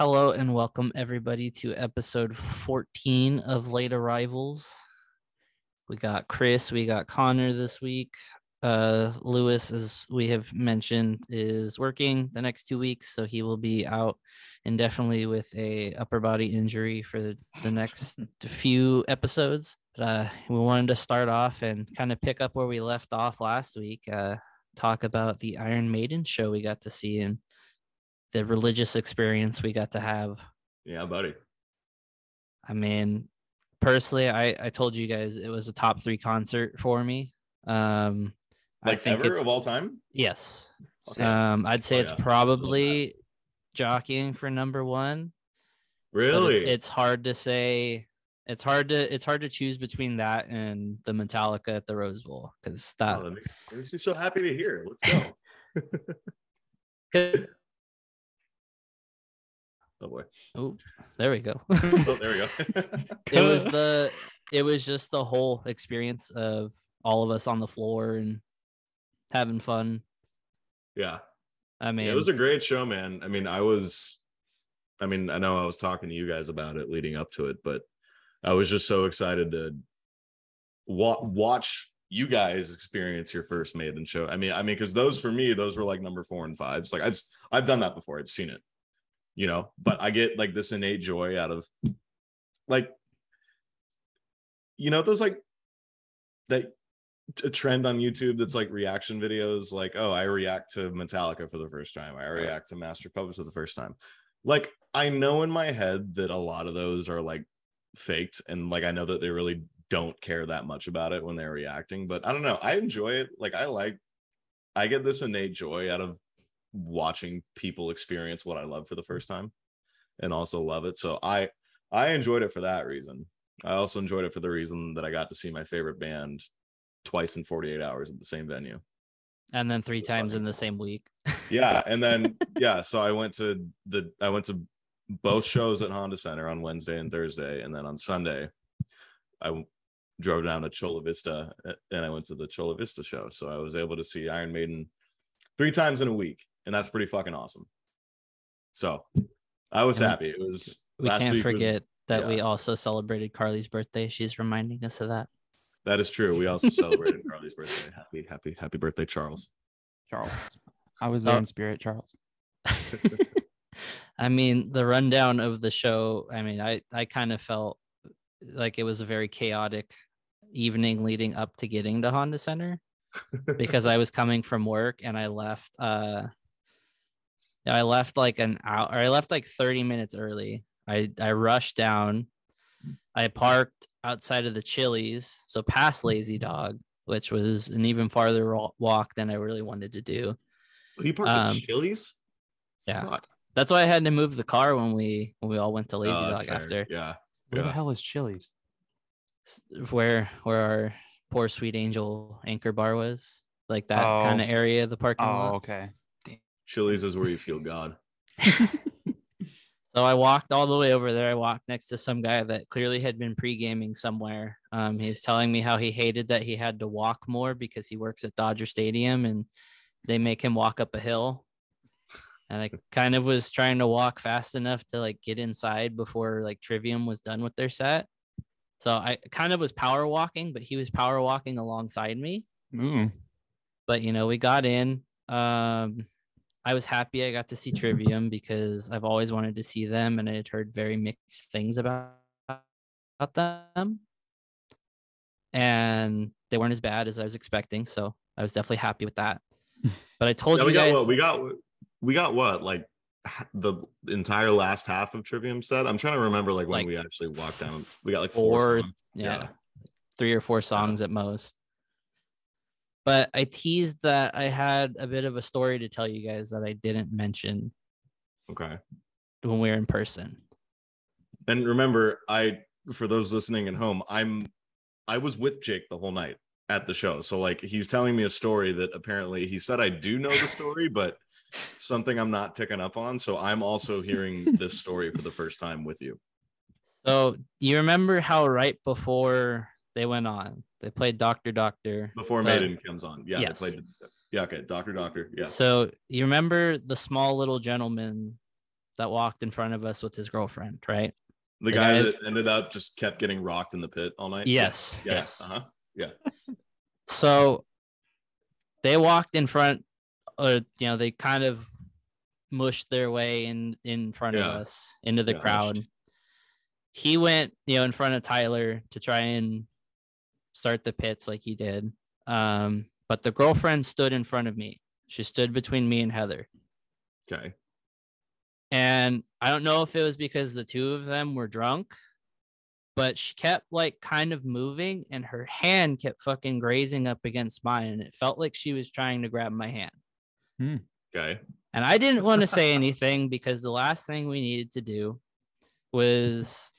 hello and welcome everybody to episode 14 of Late Arrivals. We got Chris, we got Connor this week. Uh, Louis, as we have mentioned, is working the next two weeks, so he will be out indefinitely with a upper body injury for the, the next few episodes. But uh, we wanted to start off and kind of pick up where we left off last week. Uh, talk about the Iron Maiden show we got to see and the religious experience we got to have. Yeah, buddy. I mean, personally, I I told you guys it was a top three concert for me. Um, I Like think ever it's of all time? yes. Okay. Um, I'd say Oh, it's yeah. probably jockeying for number one. but it- really? it's hard to say. It's hard to it's hard to choose between that and the Metallica at the Rose Bowl because that oh, that makes, that makes me so happy to hear. Let's go. oh boy. oh there we go. Oh, there we go. it was the it was just the whole experience of all of us on the floor and having fun. yeah. I mean, Yeah, it was a great show, man. I mean, I was, I mean, I know I was talking to you guys about it leading up to it, but I was just so excited to wa- watch you guys experience your first Maiden show. I mean, I mean, because those for me, those were like number four and fives. Like I've I've done that before. I've seen it, you know. But I get like this innate joy out of like, you know, those like that a trend on YouTube that's like reaction videos, like, oh, I react to Metallica for the first time. I react to Master Puppets for the first time. Like, I know in my head that a lot of those are like faked, and like I know that they really don't care that much about it when they're reacting, but I don't know. I enjoy it. Like, I like, I get this innate joy out of watching people experience what I love for the first time and also love it. So I I enjoyed it for that reason. I also enjoyed it for the reason that I got to see my favorite band twice in 48 hours at the same venue. and then three times in the same week. Yeah, and then yeah, so I went to the I went to both shows at Honda Center on Wednesday and Thursday, and then on Sunday, i drove down to Chula Vista and I went to the Chula Vista show. So I was able to see Iron Maiden three times in a week, and that's pretty fucking awesome. So I was And happy. It was We last can't week was- forget that we also celebrated Carly's birthday. She's reminding us of that. That is true. We also celebrated Carly's birthday. Happy, happy, happy birthday, Charles. Charles. I was there Oh. in spirit, Charles. I mean, the rundown of the show, I mean, I I kind of felt like it was a very chaotic evening leading up to getting to Honda Center because I was coming from work and I left uh I left like an hour or I left like 30 minutes early. I I rushed down. I parked outside of the Chili's, so past Lazy Dog, which was an even farther walk than I really wanted to do. He parked Um, at Chili's. yeah. Fuck. That's why I had to move the car when we when we all went to Lazy Oh, Dog fair. after Yeah. Where the hell is Chili's? where where our poor sweet angel anchor bar was, like that Oh. kind of area of the parking Oh, lot. okay. Chili's is where you feel God. So I walked all the way over there. I walked next to some guy that clearly had been pre gaming somewhere. Um, he was telling me how he hated that he had to walk more because he works at Dodger Stadium and they make him walk up a hill. And I kind of was trying to walk fast enough to like get inside before like Trivium was done with their set. So I kind of was power walking, but he was power walking alongside me. Mm. But you know, we got in. Um, I was happy I got to see Trivium because I've always wanted to see them, and I had heard very mixed things about about them. And they weren't as bad as I was expecting, so I was definitely happy with that. But I told Yeah, you we got guys, what we got. We got what like the entire last half of Trivium set. I'm trying to remember like when Like we actually walked down. We got like four. four, songs. yeah, Yeah. three or four songs at most. But I teased that I had a bit of a story to tell you guys that I didn't mention Okay. when we were in person. And remember, I for those listening at home, I'm I was with Jake the whole night at the show. So like he's telling me a story that apparently he said I do know the story, but something I'm not picking up on. So I'm also hearing this story for the first time with you. So you remember how right before they went on, they played Doctor Doctor. Before but- Maiden comes on. Yeah, Yes. they played yeah, okay. Doctor Doctor. Yeah. So you remember the small little gentleman that walked in front of us with his girlfriend, right? The the guy guy- that ended up just kept getting rocked in the pit all night. Yes. Yeah. Yes. Uh-huh. Yeah. so they walked in front, or you know, they kind of mushed their way in in front of us into the Yeah, crowd. He went, you know, in front of Tyler to try and start the pits like he did. Um, but the girlfriend stood in front of me. She stood between me and Heather. Okay. And I don't know if it was because the two of them were drunk, but she kept like kind of moving and her hand kept fucking grazing up against mine. And it felt like she was trying to grab my hand. Okay. And I didn't want to say anything because the last thing we needed to do was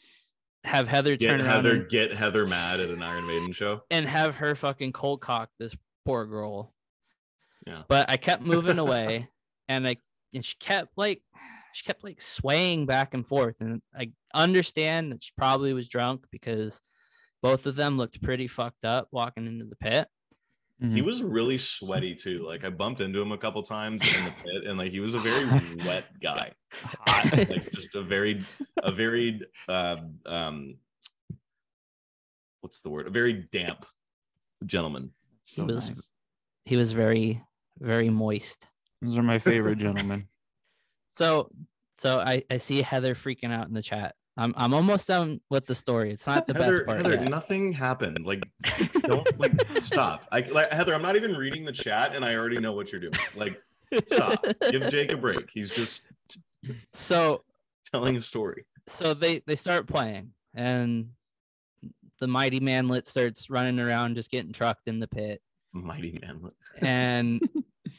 have Heather Get turn around Heather and, get Heather mad at an Iron Maiden show. and have her fucking cold cock this poor girl. Yeah. But I kept moving away and I and she kept like she kept like swaying back and forth. And I understand that she probably was drunk because both of them looked pretty fucked up walking into the pit. Mhm. He was really sweaty too. Like I bumped into him a couple times in the pit, and like he was a very wet guy. Like just a very, a very, uh, um, what's the word? A very damp gentleman. so was- nice. he was very, very moist. Those are my favorite gentlemen. So so I, I see Heather freaking out in the chat. I'm I'm almost done with the story. It's not the Heather, best part. Heather, yet. nothing happened. Like, don't like stop. I like Heather. I'm not even reading the chat, and I already know what you're doing. Like, stop. Give Jake a break. He's just so telling a story. so they they start playing and the mighty manlet starts running around just getting trucked in the pit Mighty manlet. and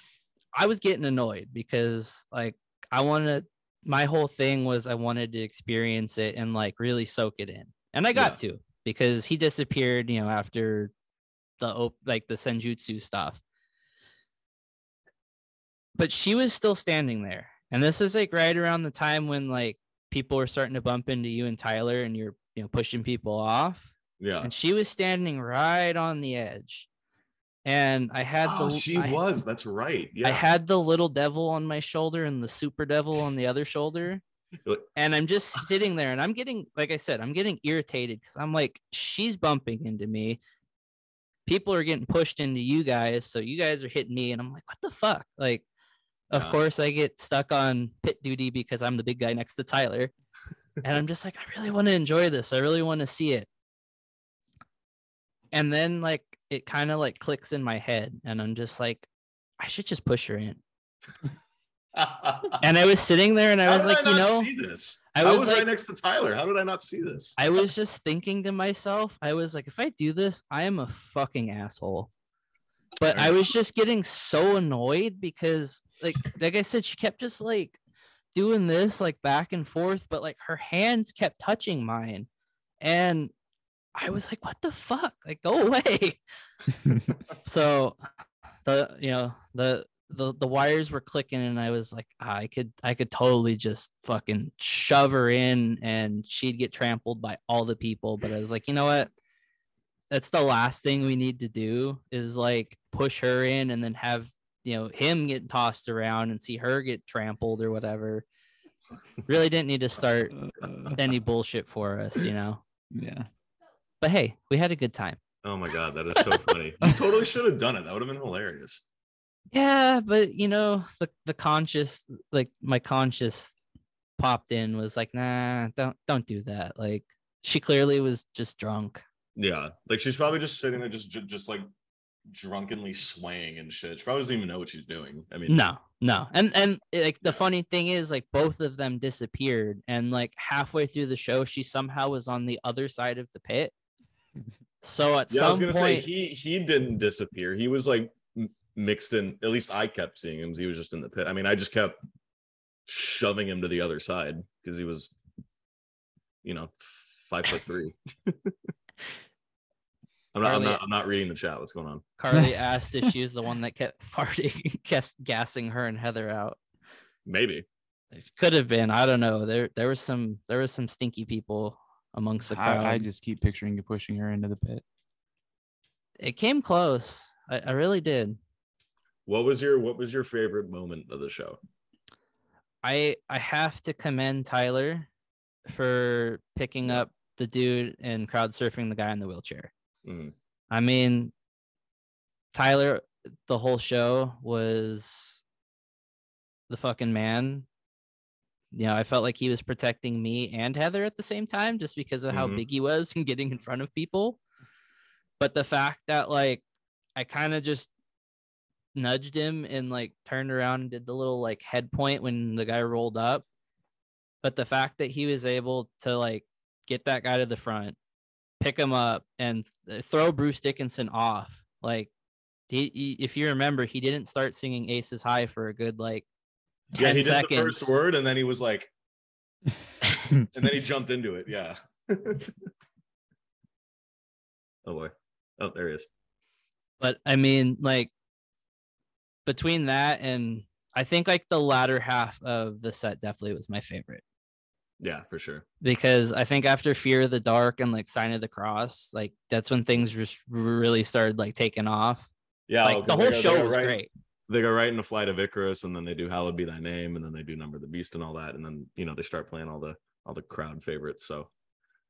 i was getting annoyed because like i wanted my whole thing was i wanted to experience it and like really soak it in. And i got to because he disappeared you know after the op- like the senjutsu stuff. But she was still standing there. And this is like right around the time when like people were starting to bump into you and tyler and you're you know pushing people off. Yeah. and she was standing right on the edge and i had Oh, the she I- was. That's right. Yeah. I had the little devil on my shoulder and the super devil on the other shoulder. And I'm just sitting there and I'm getting, like I said, I'm getting irritated because I'm like, she's bumping into me. People are getting pushed into you guys. So you guys are hitting me. And I'm like, what the fuck? Like, of Yeah. course, I get stuck on pit duty because I'm the big guy next to Tyler. and I'm just like, I really want to enjoy this. I really want to see it. And then, like, it kind of like clicks in my head. And I'm just like, I should just push her in. And I was sitting there and I How was like, you know, see this. I I was was, like- right next to Tyler. How did I not see this? I was just thinking to myself, I was like, if I do this, I am a fucking asshole. But I was just getting so annoyed because, like, like I said, she kept just like doing this, like back and forth, but like her hands kept touching mine, and I was like, what the fuck? Like, go away. so, the you know the the the wires were clicking, and I was like, "Ah, I could I could totally just fucking shove her in, and she'd get trampled by all the people. But I was like, you know what? That's the last thing we need to do is like push her in, and then have you know him get tossed around and see her get trampled or whatever. Really didn't need to start any bullshit for us, you know. yeah. But hey, we had a good time. Oh my god, that is so funny. You totally should have done it. That would have been hilarious. Yeah, but you know, the the conscious like my conscious popped in was like, nah, don't don't do that. Like she clearly was just drunk. Yeah, like she's probably just sitting there, just ju- just like drunkenly swaying and shit. She probably doesn't even know what she's doing. I mean, No, no. And and like the funny thing is like both of them disappeared and like halfway through the show she somehow was on the other side of the pit. So at Yeah, I was some gonna point say he he didn't disappear. He was like mixed in. At least I kept seeing him. He was just in the pit. I mean, I just kept shoving him to the other side because he was, you know, five foot three. I'm not, I'm not. I'm not reading the chat. What's going on? Carly asked if she was the one that kept farting, gas- gassing her and Heather out. Maybe. It could have been. I don't know. There, there was some, there was some stinky people amongst the crowd. I, I just keep picturing you pushing her into the pit. it came close. I, I really did. What was your What was your favorite moment of the show? I, I have to commend Tyler for picking up the dude and crowd surfing the guy in the wheelchair. Mhm. I mean, Tyler, the whole show was the fucking man. You know, I felt like he was protecting me and Heather at the same time just because of how Mhm. big he was and getting in front of people. But the fact that, like, I kind of just nudged him and, like, turned around and did the little, like, head point when the guy rolled up. But the fact that he was able to, like, get that guy to the front, pick him up and throw Bruce Dickinson off. Like, he, he- if you remember, he didn't start singing Aces High for a good like Yeah, ten he did the first word, and then he was like, and then he jumped into it. Yeah. oh boy. Oh, there he is. But I mean, like between that and I think like the latter half of the set definitely was my favorite Yeah, for sure. because I think after Fear of the Dark and like Sign of the Cross, like that's when things just really started like taking off. Yeah, like oh, 'cause the whole show was right- great. They go right into Flight of Icarus, and then they do "Hallowed Be Thy Name," and then they do "Number the Beast" and all that, and then you know they start playing all the all the crowd favorites. So,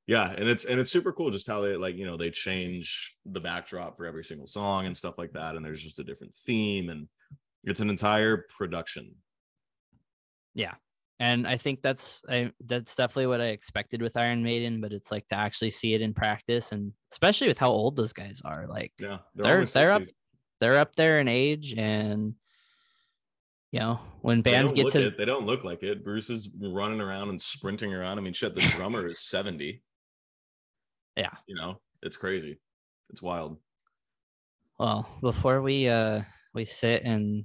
yeah, and it's and it's super cool just how they like you know they change the backdrop for every single song and stuff like that, and there's just a different theme, and it's an entire production. Yeah, and I think that's I, that's definitely what I expected with Iron Maiden, but it's like to actually see it in practice, and especially with how old those guys are. Like Yeah, They're- almost they're up 60s. They're up there in age, and you know when bands get to it. They don't look like it. Bruce is running around and sprinting around. I mean, shit, the drummer is 70. yeah. You know, it's crazy. It's wild. Well, before we uh we sit and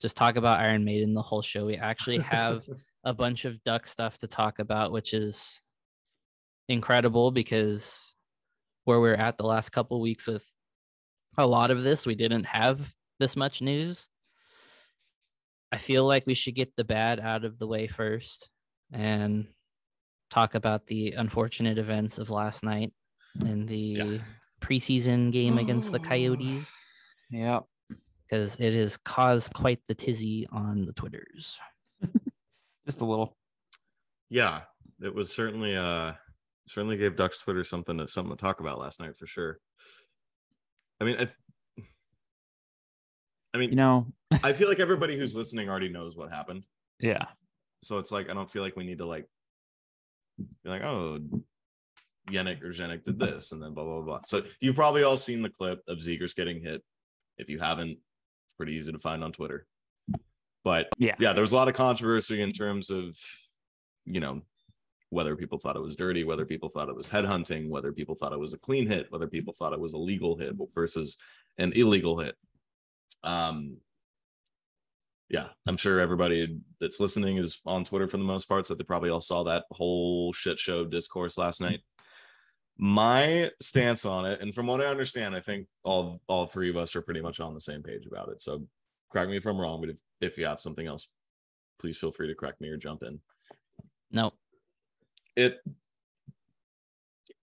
just talk about Iron Maiden the whole show, we actually have a bunch of duck stuff to talk about, which is incredible because where we're at the last couple weeks with a lot of this, we didn't have this much news. I feel like we should get the bad out of the way first and talk about the unfortunate events of last night in the preseason game against the Coyotes Yeah. because it has caused quite the tizzy on the Twitters. Just a little. yeah it was certainly uh certainly gave ducks twitter something to something to talk about last night for sure i mean i, I mean You know, i feel like everybody who's listening already knows what happened yeah. so it's like i don't feel like we need to like be like oh Yannick or Yannick did this and then blah blah blah. So you've probably all seen the clip of Zegras getting hit. If you haven't, it's pretty easy to find on Twitter. But Yeah. yeah, there was a lot of controversy in terms of, you know, whether people thought it was dirty, whether people thought it was headhunting, whether people thought it was a clean hit, whether people thought it was a legal hit versus an illegal hit. Um, yeah, I'm sure everybody that's listening is on Twitter for the most part, so they probably all saw that whole shit show discourse last night. My stance on it, and from what I understand, I think all all three of us are pretty much on the same page about it. So correct me if I'm wrong, but if, if you have something else, please feel free to correct me or jump in. No, It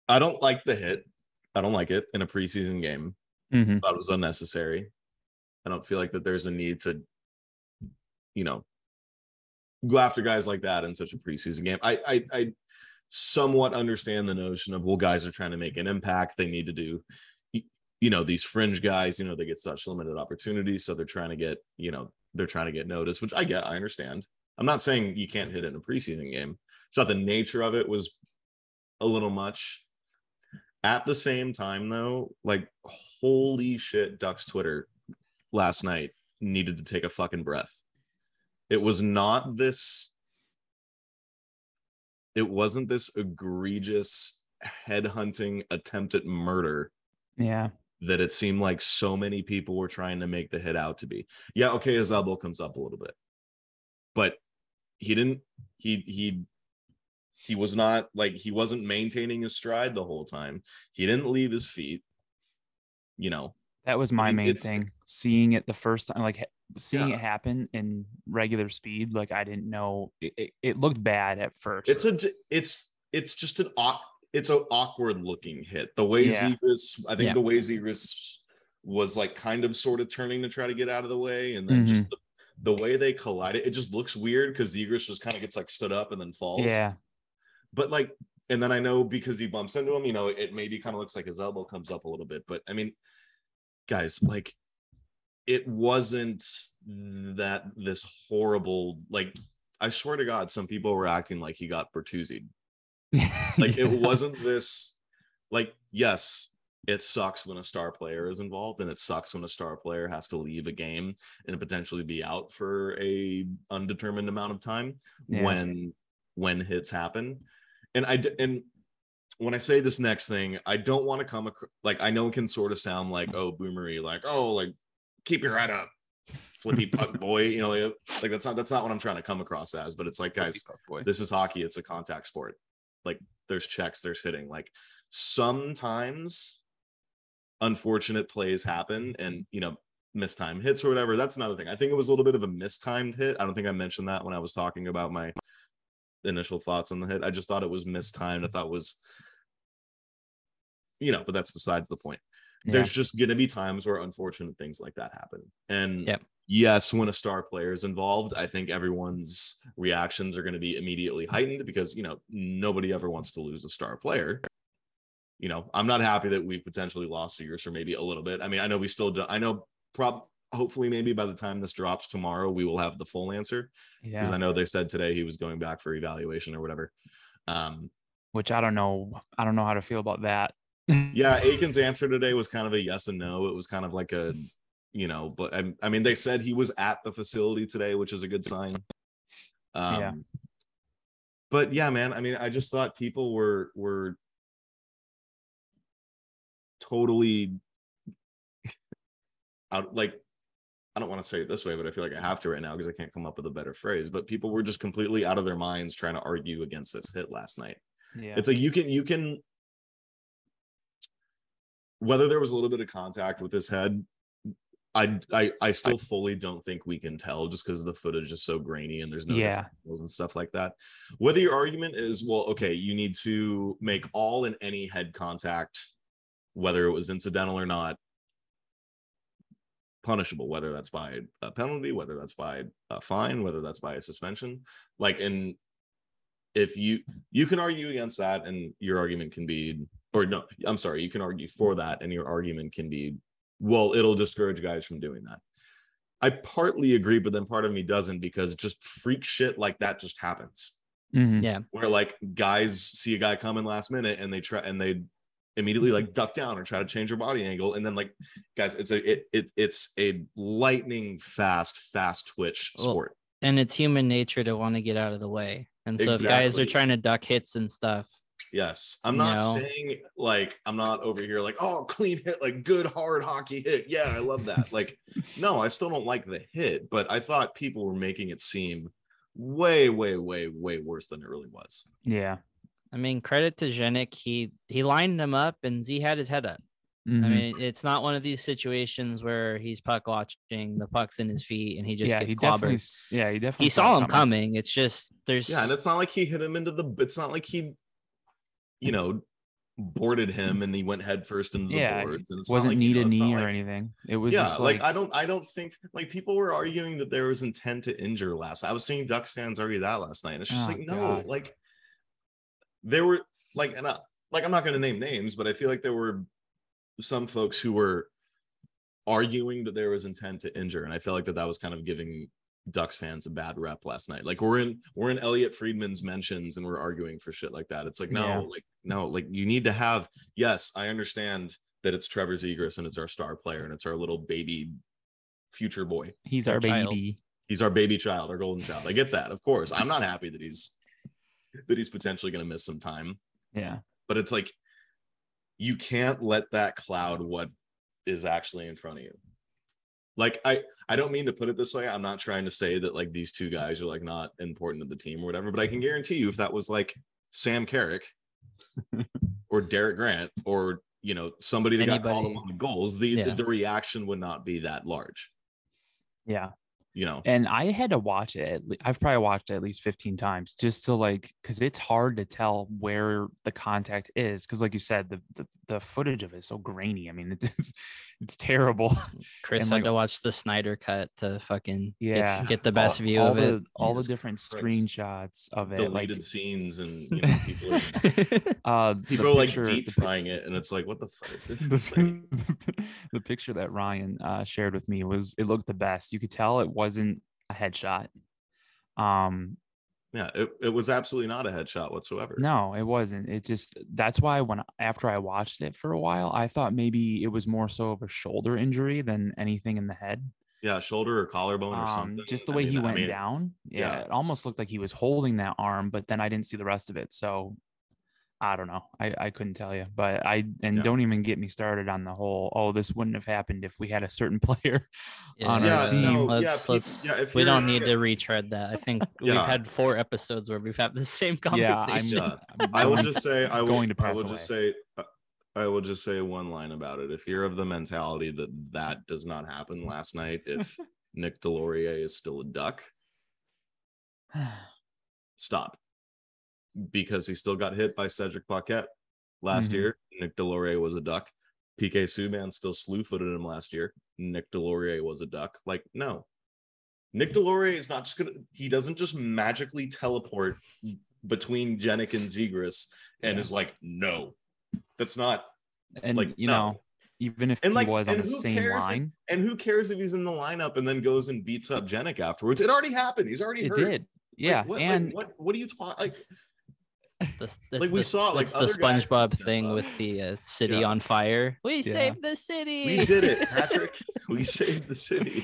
I don't like the hit. I don't like it in a preseason game. Mhm. thought it was unnecessary. I don't feel like that there's a need to, you know, go after guys like that in such a preseason game. I I, I somewhat understand the notion of well, guys are trying to make an impact. They need to do, you know, these fringe guys. You know, they get such limited opportunities, so they're trying to get, you know, they're trying to get noticed, which I get. I understand. I'm not saying you can't hit in a preseason game. Not the nature of it was a little much. At the same time, though, like holy shit, Ducks Twitter last night needed to take a fucking breath. It was not this, it wasn't this egregious headhunting attempt at murder Yeah. that it seemed like so many people were trying to make the hit out to be. Yeah, okay, his elbow comes up a little bit. But he didn't he he he was not like he wasn't maintaining his stride the whole time. He didn't leave his feet. you know, That was my mean, main thing. Seeing it the first time, like seeing Yeah. it happen in regular speed, like I didn't know it, it, it looked bad at first. it's a it's it's just an it's an awkward looking hit. The way Yeah. Zegras, I think Yeah. the way Zegras was like kind of sort of turning to try to get out of the way, and then just mm-hmm. the, the way they collided, it just looks weird because Zegras just kind of gets like stood up and then falls. yeah, but like and then i know because he bumps into him you know it maybe kind of looks like his elbow comes up a little bit but i mean guys like it wasn't that this horrible like i swear to god some people were acting like he got bertuzzied like it wasn't this like yes it sucks when a star player is involved and it sucks when a star player has to leave a game and potentially be out for a undetermined amount of time Yeah. when when hits happen and i and when i say this next thing i don't want to come across like i know it can sort of sound like oh boomery like oh like keep your head up flippy puck boy you know like, like that's not that's not what i'm trying to come across as but it's like guys this is hockey it's a contact sport. Like there's checks there's hitting like sometimes unfortunate plays happen and you know mistimed hits or whatever that's another thing. I think it was a little bit of a mistimed hit i don't think i mentioned that when i was talking about my initial thoughts on the hit i just thought it was mistimed. I thought it was you know but that's besides the point. Yeah. there's just going to be times where unfortunate things like that happen. And Yep. yes when a star player is involved i think everyone's reactions are going to be immediately heightened because you know nobody ever wants to lose a star player. You know i'm not happy that we potentially lost a year or maybe a little bit. I mean i know we still do i know prob hopefully maybe by the time this drops tomorrow we will have the full answer because yeah, i know they said today he was going back for evaluation or whatever um which I don't know. I don't know how to feel about that. yeah Eakins' answer today was kind of a yes and no it was kind of like a you know but I, I mean they said he was at the facility today which is a good sign um Yeah. but yeah man i mean i just thought people were were totally out like i don't want to say it this way but i feel like i have to right now because i can't come up with a better phrase but people were just completely out of their minds trying to argue against this hit last night. Yeah, it's like you can you can whether there was a little bit of contact with his head i i, I still fully don't think we can tell just because the footage is so grainy and there's no Yeah. and stuff like that. Whether your argument is well okay you need to make all and any head contact whether it was incidental or not punishable whether that's by a penalty whether that's by a fine whether that's by a suspension like and if you you can argue against that and your argument can be or no i'm sorry you can argue for that and your argument can be well it'll discourage guys from doing that i partly agree but then part of me doesn't because just freak shit like that just happens Mhm. Yeah. where like guys see a guy coming last minute and they try and they immediately mm-hmm. like duck down or try to change your body angle and then like guys it's a it, it it's a lightning fast fast twitch Well, sport And it's human nature to want to get out of the way. And so if guys are trying to duck hits and stuff, Yes. I'm not No. saying like I'm not over here like, oh, clean hit, like good hard hockey hit. Yeah, I love that. like, no, I still don't like the hit, but I thought people were making it seem way, way, way, way worse than it really was. yeah. I mean, credit to Jenik. He he lined him up and Z had his head up. I Mhm. mean, it's not one of these situations where he's puck watching, the puck's in his feet, and he just yeah, gets he definitely. clobbered. s- Yeah, he definitely. He saw him coming. It's just there's Yeah, and it's not like he hit him into the it's not like he, you know, boarded him and he went head first into the Yeah, boards. And it's Wasn't like, you need know, a it's not knee or like- anything. It was yeah, just like, like, I don't I don't think like people were arguing that there was intent to injure last. I was seeing Ducks fans argue that last night. It's just Oh, like no, God. like there were like and I, like I'm not going to name names, but I feel like there were some folks who were arguing that there was intent to injure, and I felt like that that was kind of giving Ducks fans a bad rep last night. Like we're in we're in Elliotte Friedman's mentions and we're arguing for shit like that. It's like no, Yeah. like no, like you need to have. Yes, I understand that it's Trevor Zegras and it's our star player and it's our little baby future boy. he's Their our child. baby. He's our baby child, our golden child. I get that, of course. I'm not happy that he's that he's potentially going to miss some time, Yeah, but it's like you can't let that cloud what is actually in front of you. Like I I don't mean to put it this way. I'm not trying to say that like these two guys are like not important to the team or whatever, but I can guarantee you if that was like Sam Carrick or Derek Grant or you know somebody that got called Anybody- on the goals, the Yeah. the reaction would not be that large. Yeah. You know, And I had to watch it. I've probably watched it at least 15 times just to like, because it's hard to tell where the contact is. Because, like you said, the, the the footage of it is so grainy. I mean, it's it's terrible. Chris and, had like- to watch the Snyder cut to fucking get- Yeah. get, the best all, view all of the, it. All the different Christ. screenshots of it. Like, deleted scenes and you know, people are, uh, people are like picture- deep frying it, and it's like, what the fuck? the, the picture that Ryan uh, shared with me was it looked the best. You could tell it wasn't a headshot. Um, yeah, it, it was absolutely not a headshot whatsoever. no, it wasn't. It just that's why when after I watched it for a while, I thought maybe it was more so of a shoulder injury than anything in the head. Yeah, shoulder or collarbone or Um, something. just the I way mean- he I went mean, down, yeah, yeah. it almost looked like he was holding that arm, but then I didn't see the rest of it. So I don't know. I, I couldn't tell you, but I and Yeah. don't even get me started on the whole. Oh, this wouldn't have happened if we had a certain player on Yeah, our team. no, yeah, let's peop- let's yeah, if we don't need to retread that. I think we've had four episodes where we've had the same yeah, conversation. I'm, Yeah. I'm I will just say I will, going to I will away. just say uh, I will just say one line about it. If you're of the mentality that that does not happen last night, if Nick Deslauriers is still a duck, stop. Because he still got hit by Cedric Paquette last Mhm. year. Nick Deslauriers was a duck. PK Subban still slew footed him last year. Nick Deslauriers was a duck. Like, no. Nick Deslauriers is not just gonna he doesn't just magically teleport between Jenik and Zegras and Yeah. is like, no. That's not and like, you no. know, even if And, he like, was on the who same cares if- and who cares if he's in the lineup and then goes and beats up Jenik afterwards? It already happened. He's already it hurt. did. Like, Yeah, what, like, and what what are you talking like It's the, it's Like, we the- saw, like, the SpongeBob thing with the uh, city Yeah. on fire. We Yeah. saved the city. we did it, Patrick. we saved the city.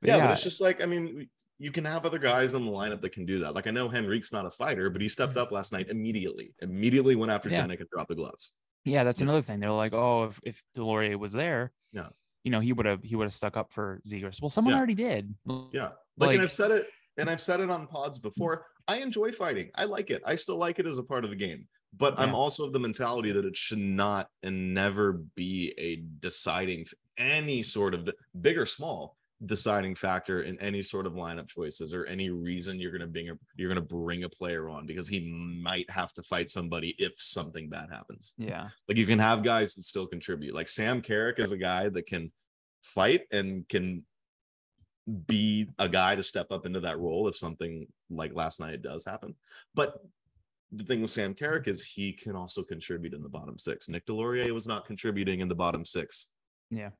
but yeah, but it's just like I mean, you can have other guys in the lineup that can do that. Like I know Henrique's not a fighter, but he stepped up last night immediately. Immediately went after Yeah. Jenik and dropped the gloves. yeah, that's another thing. They're like, oh, if if Deslauriers was there, Yeah. you know, he would have he would have stuck up for Zegras. Well, someone Yeah. already did. Yeah. Like, and I've said it, and I've said it on pods before. I enjoy fighting. I like it. I still like it as a part of the game. But I'm also of the mentality that it should not and never be a deciding any sort of big or small deciding factor in any sort of lineup choices or any reason you're gonna bring a you're gonna bring a player on because he might have to fight somebody if something bad happens. Yeah, Like you can have guys that still contribute. Like Sam Carrick is a guy that can fight and can be a guy to step up into that role if something like last night it does happen. But the thing with Sam Carrick is he can also contribute in the bottom six. Nick Deslauriers was not contributing in the bottom six yeah.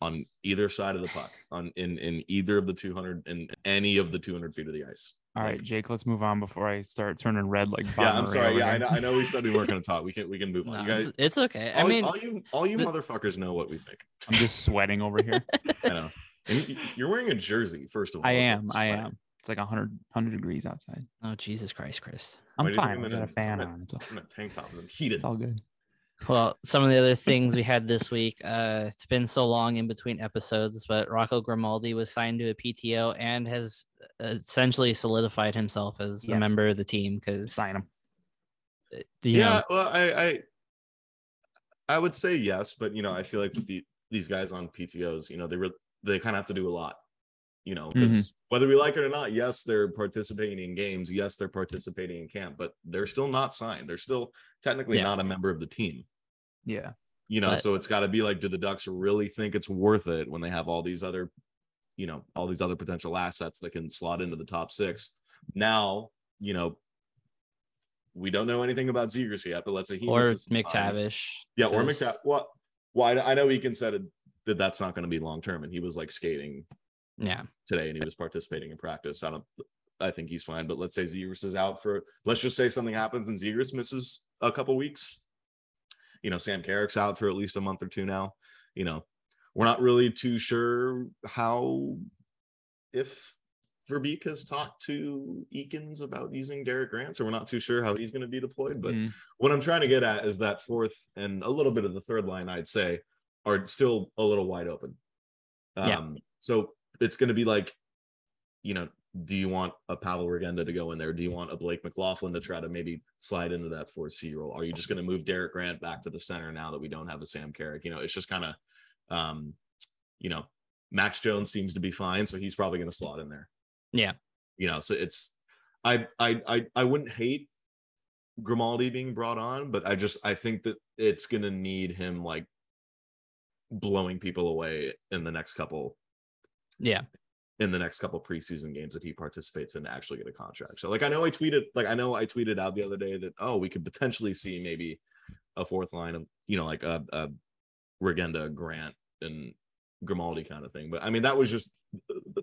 on either side of the puck, on in in either of the 200 and any of the 200 feet of the ice. All right, Jake, let's move on before I start turning red like Bob Yeah, I'm sorry. Yeah, I know, I know we said we weren't going to talk. We can we can move on. No, you guys, it's, it's okay. I all, mean, all you all you the- motherfuckers know what we think. I'm just sweating over here. I know. And you're wearing a jersey, first of all. I am. I am. It's like 100, 100 degrees outside. oh Jesus Christ, Chris. I'm Why do you think fine. I'm I got a a- fan I'm in- on. It's all, I'm in a tank top. I'm heated. it's all good. Well, some of the other things we had this week, uh, it's been so long in between episodes, but Rocco Grimaldi was signed to a PTO and has essentially solidified himself as a member of the team because Sign him. you yeah, know, well, I, I I would say yes, but you know, I feel like with the these guys on PTOS, you know, they re- they kind of have to do a lot. You know, Mhm. whether we like it or not, yes, they're participating in games. Yes, they're participating in camp, but they're still not signed. They're still technically Yeah. not a member of the team. Yeah. you know But- so it's got to be like do the ducks really think it's worth it when they have all these other you know all these other potential assets that can slot into the top six now you know we don't know anything about Zegras yet but let's say he or. McTavish. yeah or McTavish what well, I, I know Eakin said that that's not going to be long term and he was like skating Yeah. today and he was participating in practice I don't I think he's fine but let's say Zegras is out for let's just say something happens and Zegras misses a couple weeks you know, Sam Carrick's out for at least a month or two now. You know, we're not really too sure how if Verbeek has talked to Eakins about using Derek Grant, so we're not too sure how he's going to be deployed. But Mm. what I'm trying to get at is that fourth and a little bit of the third line, I'd say, are still a little wide open. Yeah. Um, so it's going to be like, you know, do you want a Pavel Regenda to go in there? Do you want a Blake McLaughlin to try to maybe slide into that 4C role? Are you just going to move Derek Grant back to the center now that we don't have a Sam Carrick? You know, it's just kind of, um, you know, Max Jones seems to be fine, so he's probably going to slot in there. Yeah. You know, so it's, I, I, I, I wouldn't hate Grimaldi being brought on, but I just, I think that it's going to need him like blowing people away in the next couple Yeah. in the next couple preseason games that he participates in to actually get a contract. So like I know I tweeted like I know I tweeted out the other day that oh we could potentially see maybe a fourth line of you know like a, a Regenda Grant and Grimaldi kind of thing. But I mean that was just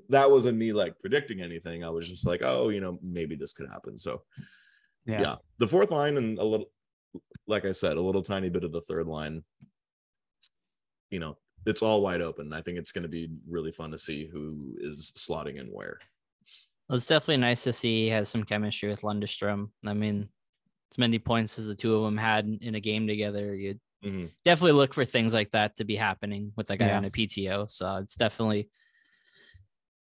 that wasn't me like predicting anything. I was just like oh you know maybe this could happen. So Yeah. yeah, the fourth line and a little like I said a little tiny bit of the third line. You know it's all wide open. I think it's going to be really fun to see who is slotting in where. Well, it's definitely nice to see he has some chemistry with Lundestrom. I mean, as many points as the two of them had in- in a game together, you Mhm. definitely look for things like that to be happening with a guy Yeah. on a PTO. So it's definitely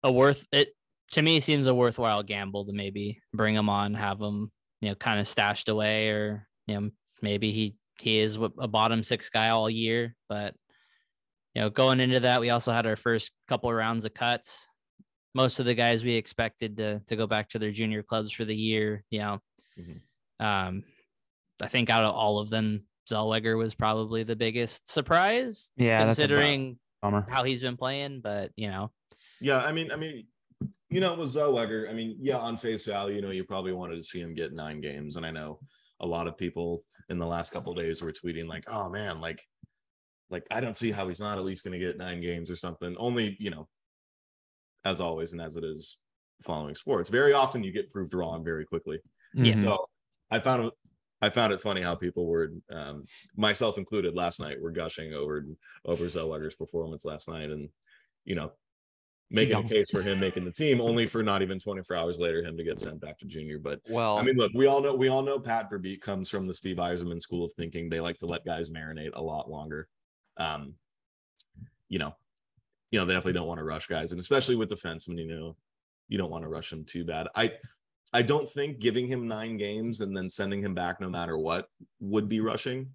a worth it to me seems a worthwhile gamble to maybe bring him on, have him, you know, kind of stashed away, or you know, maybe he he is a bottom six guy all year. But you know, going into that, we also had our first couple of rounds of cuts. Most of the guys we expected to to go back to their junior clubs for the year, you know. Mhm. Um, I think out of all of them, Zellweger was probably the biggest surprise, Yeah. That's a bu- considering how he's been playing. But you know, Yeah, I mean, I mean, you know, with Zellweger, I mean, yeah, on face value, you know, you probably wanted to see him get nine games, and I know a lot of people in the last couple of days were tweeting like, "Oh man, like, like I don't see how he's not at least going to get nine games or something." Only, you know, as always, and as it is following sports, very often you get proved wrong very quickly. Yeah. Mhm. So I found it I found it funny how people were um myself included last night were gushing over over Zellweger's performance last night and you know making a case for him making the team only for not even 24 hours later him to get sent back to junior but Well, I mean look we all know we all know Pat Verbeek comes from the Steve Yzerman school of thinking they like to let guys marinate a lot longer um you know you know they definitely don't want to rush guys and especially with defensemen you know you don't want to rush them too bad I I don't think giving him nine games and then sending him back no matter what would be rushing.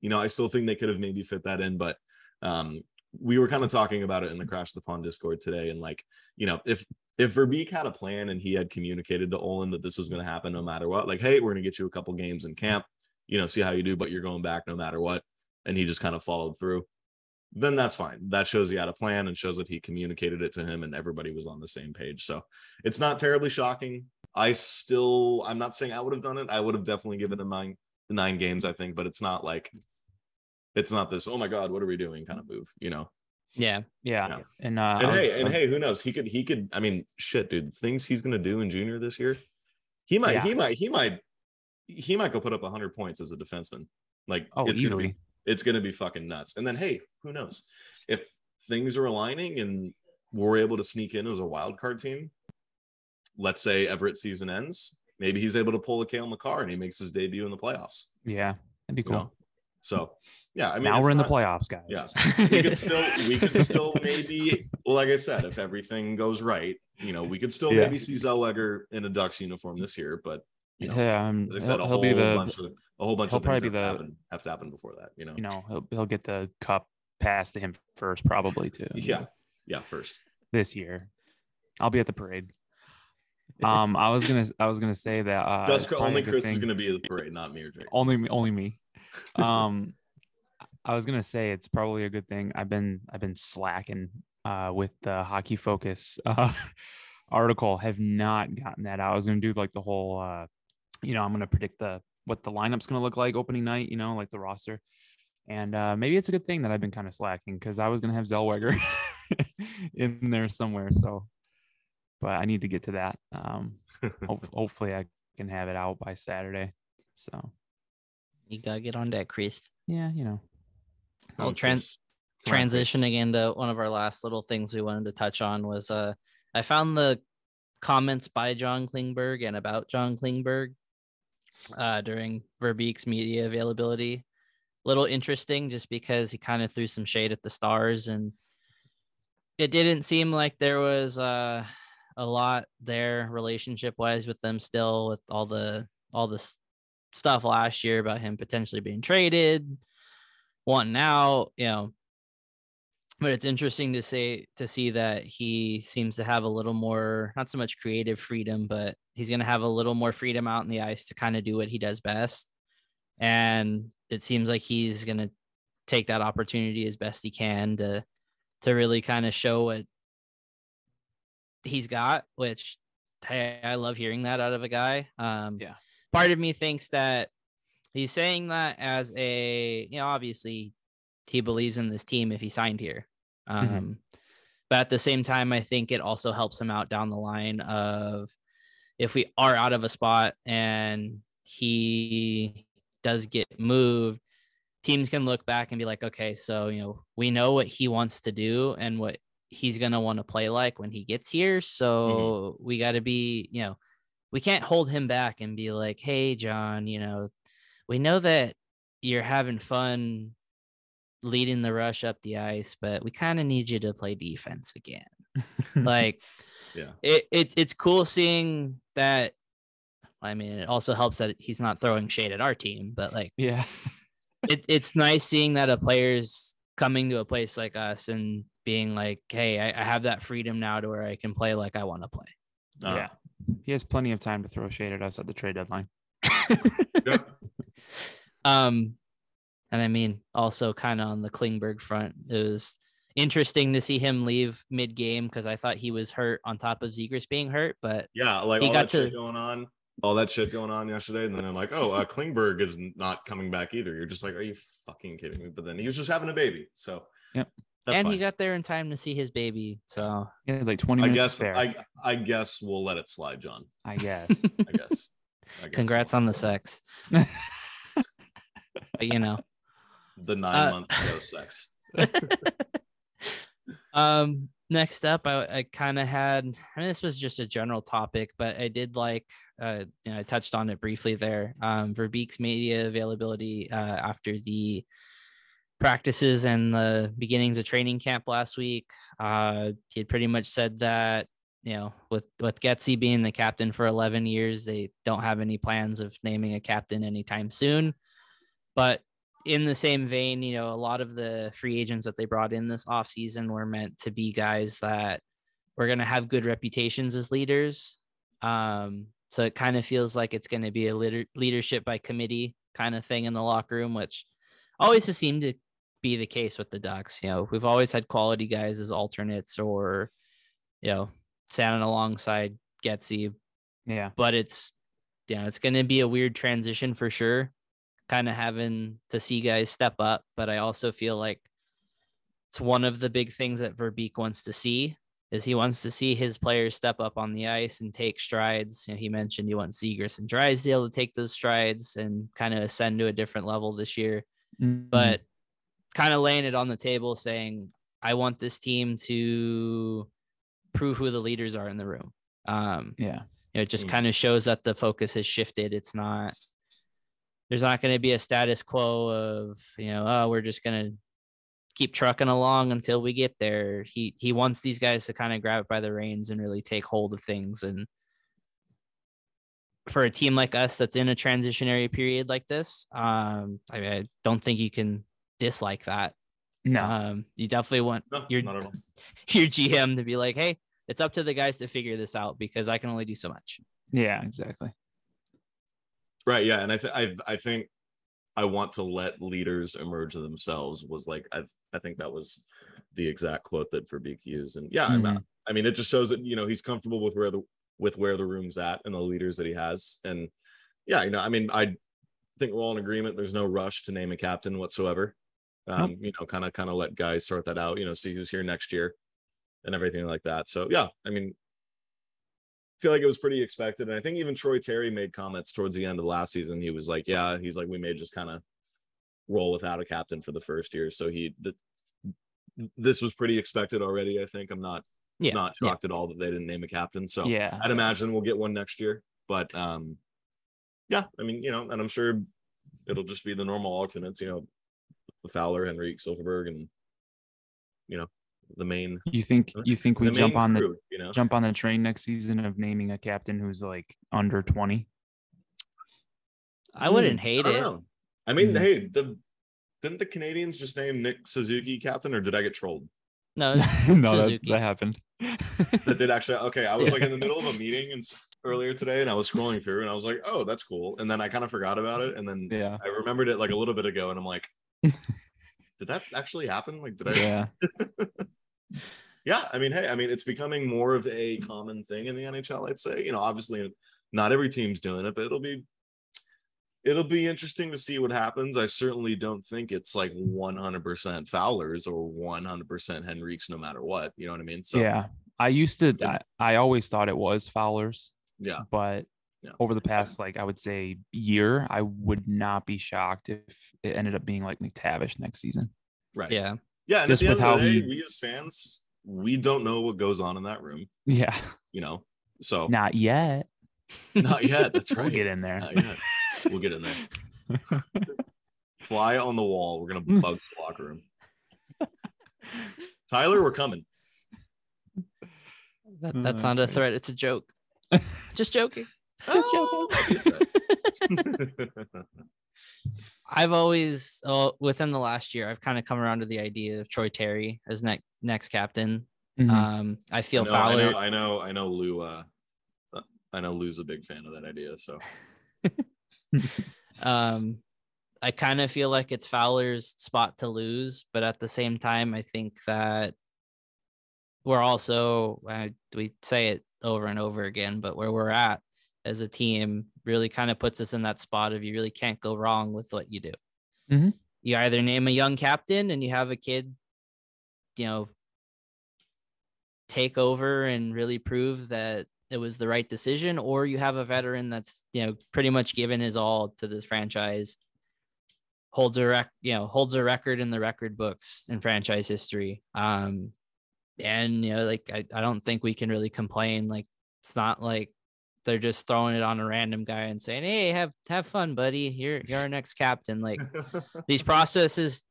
You know, I still think they could have maybe fit that in, but um, we were kind of talking about it in the Crash the Pond Discord today. And like, you know, if if Verbeek had a plan and he had communicated to Olen that this was going to happen no matter what, like, hey, we're going to get you a couple games in camp, you know, see how you do, but you're going back no matter what, and he just kind of followed through, then that's fine. That shows he had a plan and shows that he communicated it to him and everybody was on the same page. So it's not terribly shocking. I still, I'm not saying I would have done it. I would have definitely given him nine, nine games, I think, but it's not like, it's not this, oh my God, what are we doing kind of move, you know? yeah, yeah. Yeah. And, uh, and I hey, was- and was- hey, who knows? He could, he could, I mean, shit, dude, things he's going to do in junior this year. He might, Yeah. he might, he might, he might go put up 100 points as a defenseman. Like, oh, it's gonna be- easily. It's going to be fucking nuts. And then, hey, who knows if things are aligning and we're able to sneak in as a wild card team? Let's say Everett season ends, maybe he's able to pull a Cale Makar and he makes his debut in the playoffs. Yeah. That'd be You cool. know, so yeah, I mean, now we're in not- the playoffs, guys. Yeah. we could still, we could still maybe, well, like I said, if everything goes right, you know, we could still Yeah. maybe see Zellweger in a Ducks uniform this year, but you know, yeah. um, said, he'll, he'll be the, bunch of a whole bunch he'll of things probably be have, to the- happen, have to happen before that, you know. you know, he'll, he'll get the cup passed to him first, probably too. Yeah, yeah, first. This year, I'll be at the parade. Um, I was gonna, I was gonna say that. Uh, Just only Chris is going to be at the parade, not me or Jake. only me only me um i was gonna say it's probably a good thing i've been i've been slacking uh with the hockey focus uh article have not gotten that out i was gonna do like the whole uh you know i'm gonna predict the what the lineup's gonna look like opening night you know like the roster. And uh maybe it's a good thing that i've been kind of slacking because i was gonna have zellweger in there somewhere so. But i need to get to that um ho- hopefully i can have it out by saturday so. You gotta get on that, Chris. yeah, you know. Well, trans- Chris, come on, transitioning into one of our last little things we wanted to touch on was uh I found the comments by John Klingberg and about John Klingberg uh during Verbeek's media availability. Little interesting just because he kind of threw some shade at the stars and it didn't seem like there was uh a lot there relationship wise with them still with all the all this stuff last year about him potentially being traded, wanting out, you know. But it's interesting to say to see that he seems to have a little more not so much creative freedom, but he's gonna have a little more freedom out in the ice to kind of do what he does best. And it seems like he's gonna take that opportunity as best he can to to really kind of show what he's got, which hey, I love hearing that out of a guy. Um, Yeah. Part of me thinks that he's saying that as a, you know, obviously he believes in this team if he signed here. Um, Mhm. But at the same time, I think it also helps him out down the line of if we are out of a spot and he does get moved, teams can look back and be like, okay, so, you know, we know what he wants to do and what he's going to want to play like when he gets here. So we got to be, you know, we can't hold him back and be like, hey, John, you know, we know that you're having fun leading the rush up the ice, but we kind of need you to play defense again. like, Yeah. it, it it's cool seeing that. I mean, it also helps that he's not throwing shade at our team, but like, yeah. it, it's nice seeing that a player's coming to a place like us and being like, hey, I, I have that freedom now to where I can play like I want to play. Uh, yeah. He has plenty of time to throw shade at us at the trade deadline. yeah. Um, and I mean, also kind of on the Klingberg front, it was interesting to see him leave mid game because I thought he was hurt on top of Zegras being hurt, but Yeah, like He all got that shit going on, all that shit going on yesterday, and then I'm like, oh, uh, Klingberg is not coming back either. You're just like, are you fucking kidding me? But then he was just having a baby, so Yep. that's and fine. he got there in time to see his baby. So Yeah, like 20 I minutes guess spare. I I guess we'll let it slide, John. I guess. I guess. I guess congrats so. on the sex. But you know, the nine uh, month no sex. um, next up, I, I kind of had, I mean, this was just a general topic, but I did like, uh, you know, I touched on it briefly there. Um, Verbeek's media availability uh, after the practices and the beginnings of training camp last week. Uh, he had pretty much said that, you know, with with Getsy being the captain for 11 years, they don't have any plans of naming a captain anytime soon. But in the same vein, you know, a lot of the free agents that they brought in this offseason were meant to be guys that were going to have good reputations as leaders. Um, so it kind of feels like it's going to be a leader- leadership by committee kind of thing in the locker room, which always has seemed to be the case with the Ducks. You know, we've always had quality guys as alternates or, you know, standing alongside Getsy, yeah. but it's you know it's going to be a weird transition for sure kind of having to see guys step up but i also feel like it's one of the big things that verbeek wants to see is he wants to see his players step up on the ice and take strides you know, he mentioned he wants Zegras and drysdale to take those strides and kind of ascend to a different level this year Mhm. but kind of laying it on the table saying i want this team to prove who the leaders are in the room um yeah. you know, it just Mm. kind of shows that the focus has shifted. It's not there's not going to be a status quo of you know oh we're just going to keep trucking along until we get there. He he wants these guys to kind of grab it by the reins and really take hold of things. And for a team like us that's in a transitionary period like this, um, I, mean, I don't think you can dislike that. No. Um, you definitely want No, your not at all. your GM to be like, hey, it's up to the guys to figure this out because I can only do so much. yeah, exactly. Right. Yeah. And I, th- I, I think I want to let leaders emerge themselves was like, I, I think that was the exact quote that Verbeek used. And yeah, Mm-hmm. I mean, it just shows that, you know, he's comfortable with where the, with where the room's at and the leaders that he has. And yeah, you know, I mean, I think we're all in agreement. There's no rush to name a captain whatsoever. Um, you know, kind of, kind of let guys sort that out, you know, see who's here next year and everything like that. So yeah, I mean, feel like it was pretty expected. And I think even Troy Terry made comments towards the end of last season. He was like, yeah, he's like, we may just kind of roll without a captain for the first year. So he, the, this was pretty expected already. I think I'm not, Yeah. not yeah. shocked at all that they didn't name a captain. So yeah. I'd imagine we'll get one next year, but, um, yeah, I mean, you know, and I'm sure it'll just be the normal alternates, you know, Fowler, Henrique, Silfverberg, and, you know, the main You think you think we jump main on the crew, you know jump on the train next season of naming a captain who's like under 20? I wouldn't I hate don't it. know. I mean, Mm. hey, the didn't the Canadiens just name Nick Suzuki captain, or did I get trolled? No, no, that, that happened. That did actually. Okay, I was like in the middle of a meeting and earlier today, and I was scrolling through, and I was like, oh, that's cool. And then I kind of forgot about it, and then Yeah. I remembered it like a little bit ago, and I'm like, did that actually happen? Like, did I? Yeah. yeah i mean hey i mean it's becoming more of a common thing in the nhl i'd say you know obviously not every team's doing it but it'll be it'll be interesting to see what happens i certainly don't think it's like 100% fowlers or 100% henriques no matter what you know what i mean so yeah. I used to I, I always thought it was Fowlers, yeah but Yeah. over the past like I would say year, I would not be shocked if it ended up being like McTavish next season. right yeah. yeah and Just at the with end of how the day, he- we as fans we don't know what goes on in that room Yeah. you know so Not yet. not yet that's right We'll get in there. Not yet. we'll get in there fly on the wall we're gonna bug the locker room tyler we're coming That, Oh, that's not a threat. It's a joke. Just joking. Oh, I've always, oh, within the last year, I've kind of come around to the idea of Troy Terry as next next captain. Mhm. Um, I I feel know, I know, I know, I know Lou. Uh, uh, I know Lou's a big fan of that idea. So Um, I kind of feel like it's Fowler's spot to lose, but at the same time, I think that we're also uh, we say it over and over again, but where we're at as a team really kind of puts us in that spot of you really can't go wrong with what you do. Mhm. You either name a young captain and you have a kid, you know, take over and really prove that it was the right decision, or you have a veteran that's you know pretty much given his all to this franchise, holds a rec, you know, holds a record in the record books in franchise history. Um, and you know, like I, I don't think we can really complain. Like it's not like they're just throwing it on a random guy and saying, "Hey, have have fun, buddy. You're you're our next captain." Like these processes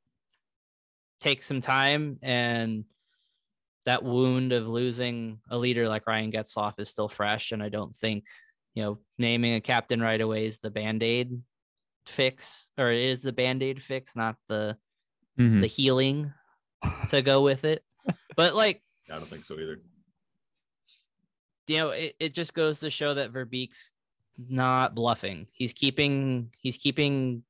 take some time and that wound of losing a leader like Ryan Getzlaf is still fresh and I don't think you know naming a captain right away is the band-aid fix or it is the band-aid fix not the Mhm. the healing to go with it but like I don't think so either. You know, it, it just goes to show that Verbeek's not bluffing. He's keeping he's keeping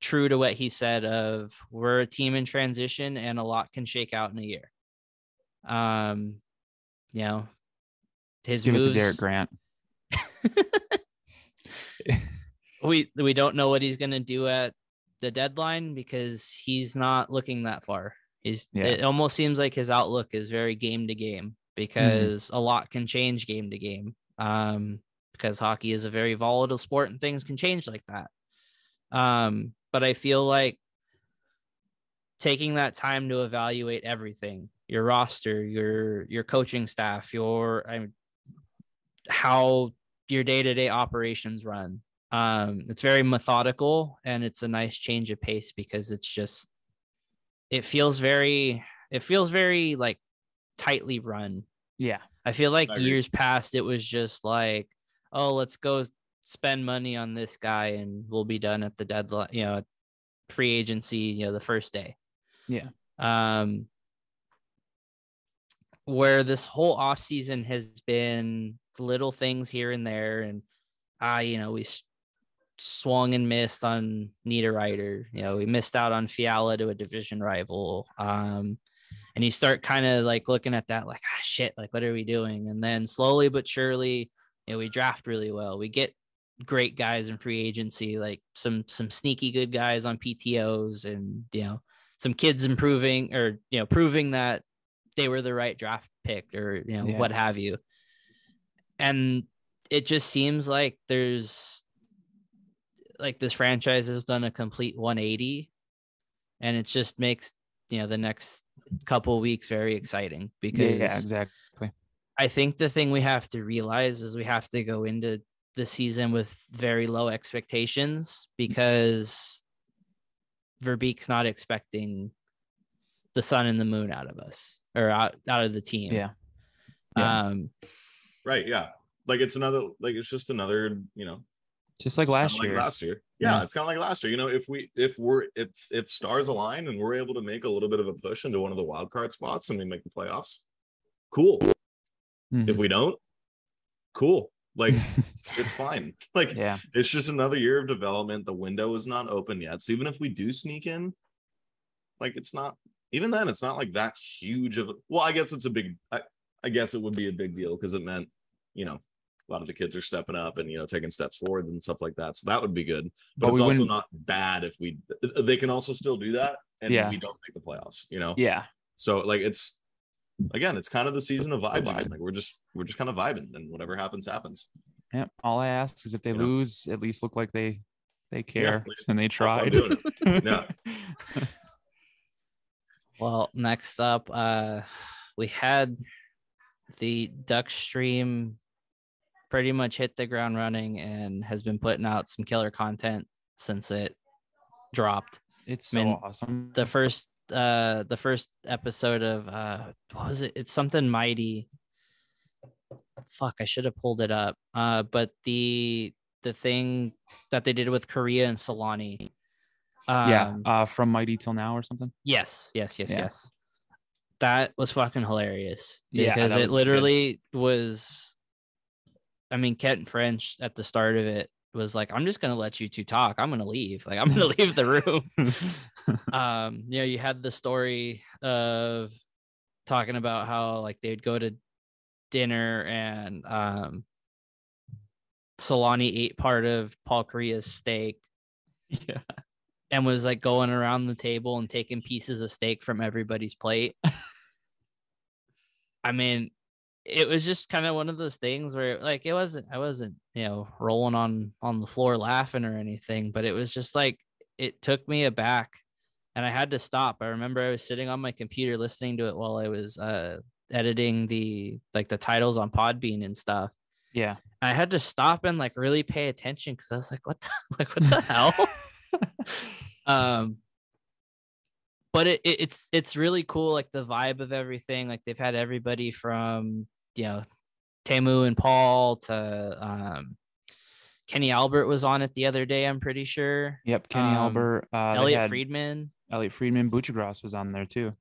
true to what he said of we're a team in transition and a lot can shake out in a year. Um, you know, his give it to. Derek Grant. we we don't know what he's gonna do at the deadline because he's not looking that far. He's Yeah. it almost seems like his outlook is very game to game because a lot can change game to game. Um, because hockey is a very volatile sport and things can change like that. Um, but I feel like taking that time to evaluate everything, your roster, your your coaching staff, your I how your day-to-day operations run um it's very methodical and it's a nice change of pace because it's just it feels very it feels very like tightly run Yeah. i feel like I years past it was just like oh let's go spend money on this guy and we'll be done at the deadline you know free agency you know the first day Yeah. um where this whole off season has been little things here and there and ah you know we swung and missed on Niederreiter. You know, we missed out on Fiala to a division rival. Um, and you start kind of like looking at that, like, ah, shit, like, what are we doing? And then slowly but surely, you know, we draft really well. We get great guys in free agency, like some some sneaky good guys on PTOs, and you know, some kids improving or you know, proving that they were the right draft pick or you know, Yeah. what have you. And it just seems like there's like this franchise has done a complete 180 and it just makes you know the next couple weeks very exciting because yeah, exactly. I think the thing we have to realize is we have to go into the season with very low expectations because Verbeek's not expecting the sun and the moon out of us. or out, out of the team. Yeah. Yeah. Um, Right. Yeah. Like it's another like it's just another, you know, Just like last year. last year. Yeah, Yeah. it's kind of like last year. You know, if we if we're if if stars align and we're able to make a little bit of a push into one of the wild card spots and we make the playoffs, cool. Mhm. If we don't, cool. Like it's fine. Like yeah. it's just another year of development. The window is not open yet. So even if we do sneak in, like it's not even then, it's not like that huge of a well, I guess it's a big I, I guess it would be a big deal because it meant, you know, a lot of the kids are stepping up and you know taking steps forward and stuff like that. So that would be good. But, But it's also wouldn't- bad if we they can also still do that and Yeah. we don't make the playoffs, you know? Yeah. So like it's again, it's kind of the season of vibes. again. Like we're just we're just kind of vibing and whatever happens, happens. Yeah. All I ask is if they You know? lose, at least look like they they care least and they Have fun tried. Yeah. well, next up, uh, we had the Duck Stream pretty much hit the ground running and has been putting out some killer content since it dropped. It's I so mean, awesome. the first uh the first episode of uh what was it it's something mighty fuck i should have pulled it up uh but the the thing that they did with kariya and selanne um, yeah. Uh, from Mighty till now or something. yes yes yes Yeah. yes that was fucking hilarious Yeah, because that it was good. literally was i mean kent french at the start of it was like i'm just gonna let you two talk i'm gonna leave like i'm gonna leave the room um you know you had the story of talking about how like they'd go to dinner and um Selanne ate part of Paul Kariya's steak yeah. and was like going around the table and taking pieces of steak from everybody's plate. I mean, it was just kind of one of those things where like it wasn't I wasn't, you know, rolling on on the floor laughing or anything, but it was just like it took me aback and I had to stop. I remember I was sitting on my computer listening to it while I was uh editing the like the titles on Podbean and stuff. Yeah. I had to stop and like really pay attention because I was like, what the like what the hell? um but it, it it's it's really cool like the vibe of everything like they've had everybody from you know Teemu and Paul to um Kenny Albert was on it the other day I'm pretty sure Yep. Kenny Um, Albert. Uh, Elliotte Friedman Elliotte Friedman. Butchergrass was on there too.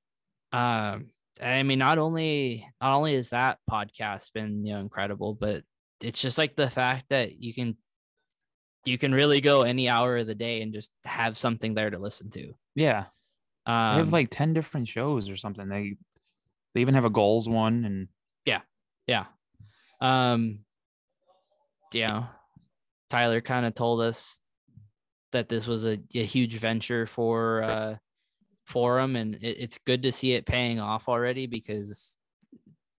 um I mean not only not only is that podcast been you know incredible but it's just like the fact that you can you can really go any hour of the day and just have something there to listen to Yeah. They um have like 10 different shows or something. They they even have a goals one and yeah um yeah tyler kind of told us that this was a, a huge venture for uh for him and it, it's good to see it paying off already because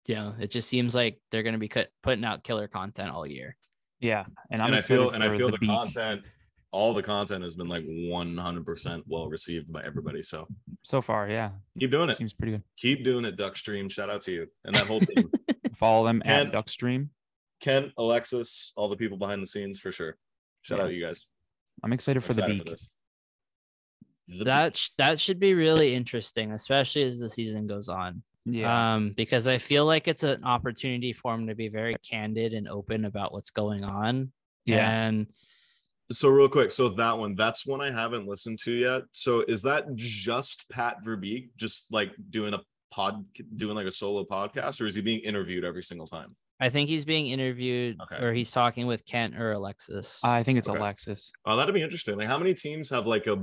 you know it just seems like they're going to be cut, putting out killer content all year yeah. And I'm and I feel and I feel the, Beak. content, all the content has been like 100% well received by everybody. So so far. Yeah. keep doing it. Seems pretty good. Keep doing it, Duckstream. Shout out to you and that whole team. Follow them And- at Duckstream. Kent, Alexis, all the people behind the scenes for sure. Shout Yeah. out you guys. I'm excited for the Excited beak. this. The that sh- that should be really interesting especially as the season goes on Yeah. um because i feel like it's an opportunity for him to be very candid and open about what's going on yeah. and So real quick, so that one, that's one I haven't listened to yet. So is that just Pat Verbeek, just like doing a pod, doing like a solo podcast, or is he being interviewed every single time? i think he's being interviewed Okay. or he's talking with kent or alexis I think it's Okay. Alexis. Oh, that'd be interesting. Like, how many teams have like a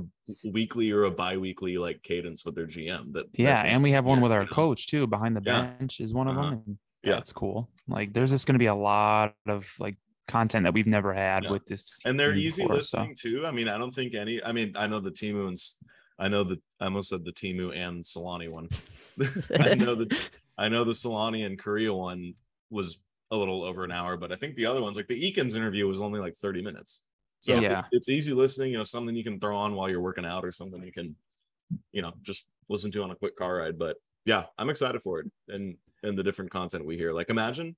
weekly or a bi-weekly like cadence with their GM? That Yeah. And we have one with our you coach too. Behind the Yeah. bench is one of Uh-huh. them. Yeah. That's cool. Like there's just going to be a lot of like content that we've never had Yeah. with this. and they're easy before, so- listening too. I mean, I don't think any. I mean, I know the Teemu and S- I know the I almost said the Teemu and Selanne one. I know the I know the Selanne and Kariya one was a little over an hour, but I think the other ones, like the Eakins interview, was only like thirty minutes. So it- Yeah. it's easy listening. You know, something you can throw on while you're working out, or something you can, you know, just listen to on a quick car ride. But yeah, I'm excited for it and and the different content we hear. Like, imagine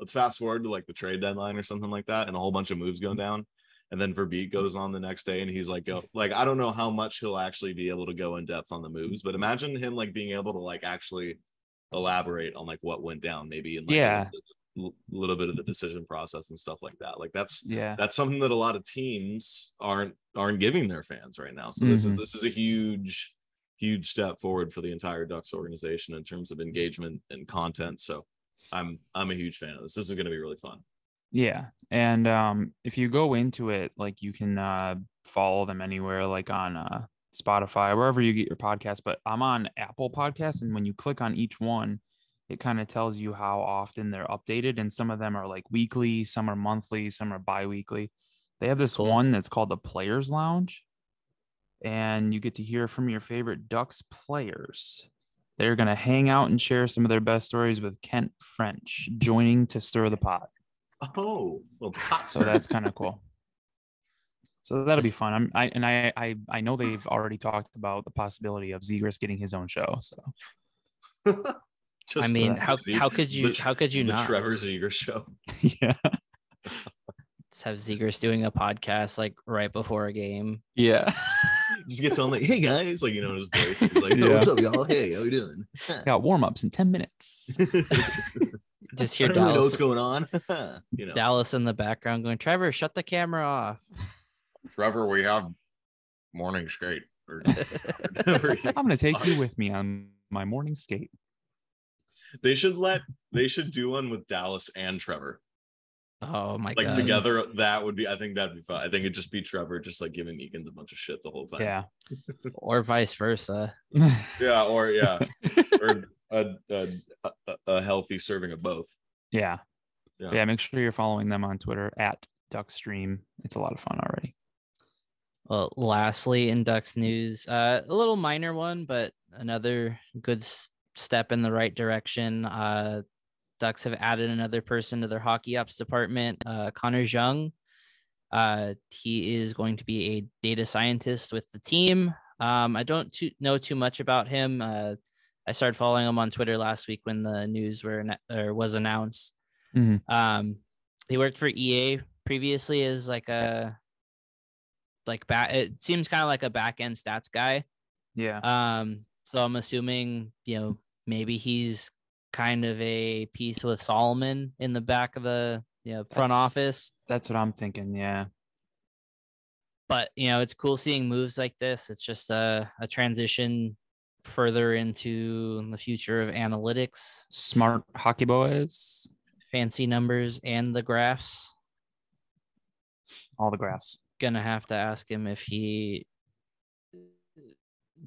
let's fast forward to like the trade deadline or something like that, and a whole bunch of moves going down. And then Verbeek goes on the next day and he's like, go like, I don't know how much he'll actually be able to go in depth on the moves, but imagine him like being able to like actually elaborate on like what went down, maybe in like Yeah. a little, little bit of the decision process and stuff like that. Like that's Yeah. that's something that a lot of teams aren't aren't giving their fans right now. So this is Mhm. this is a huge huge step forward for the entire Ducks organization in terms of engagement and content. So I'm I'm a huge fan of this. This is going to be really fun. Yeah. And um if you go into it, like you can uh follow them anywhere, like on uh Spotify, wherever you get your podcast. But I'm on Apple Podcast, and when you click on each one, it kind of tells you how often they're updated. And some of them are like weekly, some are monthly, some are bi-weekly. They have this Cool. one that's called the Players Lounge. And you get to hear from your favorite Ducks players. They're gonna hang out and share some of their best stories with Kent French, joining to stir the pot. Oh, well, So that's kind of cool. So that'll be fun. I'm I and I I I know they've already talked about the possibility of Zegras getting his own show. So Just I mean, the how Ze- how could you the- how could you the not Trevor Zegras show? yeah, Just have Zegras doing a podcast like right before a game? yeah. Just get to him like, hey guys, like you know his voice. He's like, Yeah. oh, what's up, y'all? Hey, how we doing? Got warm ups in ten minutes. Just hear don't really know Dallas, what's going on. you know, Dallas in the background going, Trevor, shut the camera off. Trevor, we have morning skate. Or whatever he I'm gonna take you with me on my morning skate. They should let they should do one with Dallas and Trevor. Oh my Like god. Like together, that would be I think that'd be fun. I think it'd just be Trevor just like giving Eakins a bunch of shit the whole time. Yeah. Or vice versa. Yeah, or yeah. or a, a, a, a healthy serving of both. yeah. Yeah. Yeah. Make sure you're following them on Twitter at Duckstream. It's a lot of fun already. Well, lastly, in Ducks news, uh, a little minor one, but another good s- step in the right direction. Uh, Ducks have added another person to their hockey ops department, uh, Connor Jung. Uh, he is going to be a data scientist with the team. Um, I don't too, know too much about him. Uh, I started following him on Twitter last week when the news were or was announced. Mhm. Um, he worked for EA previously as like a like back. It seems kind of like a back end stats guy. Yeah. Um, so I'm assuming you know maybe he's kind of a piece with Solomon in the back of the you know front That's- office. That's what I'm thinking. Yeah. But you know it's cool seeing moves like this. It's just a a transition further into the future of analytics, Smart hockey boys. fancy numbers, and the graphs. All the graphs. gonna have to ask him if he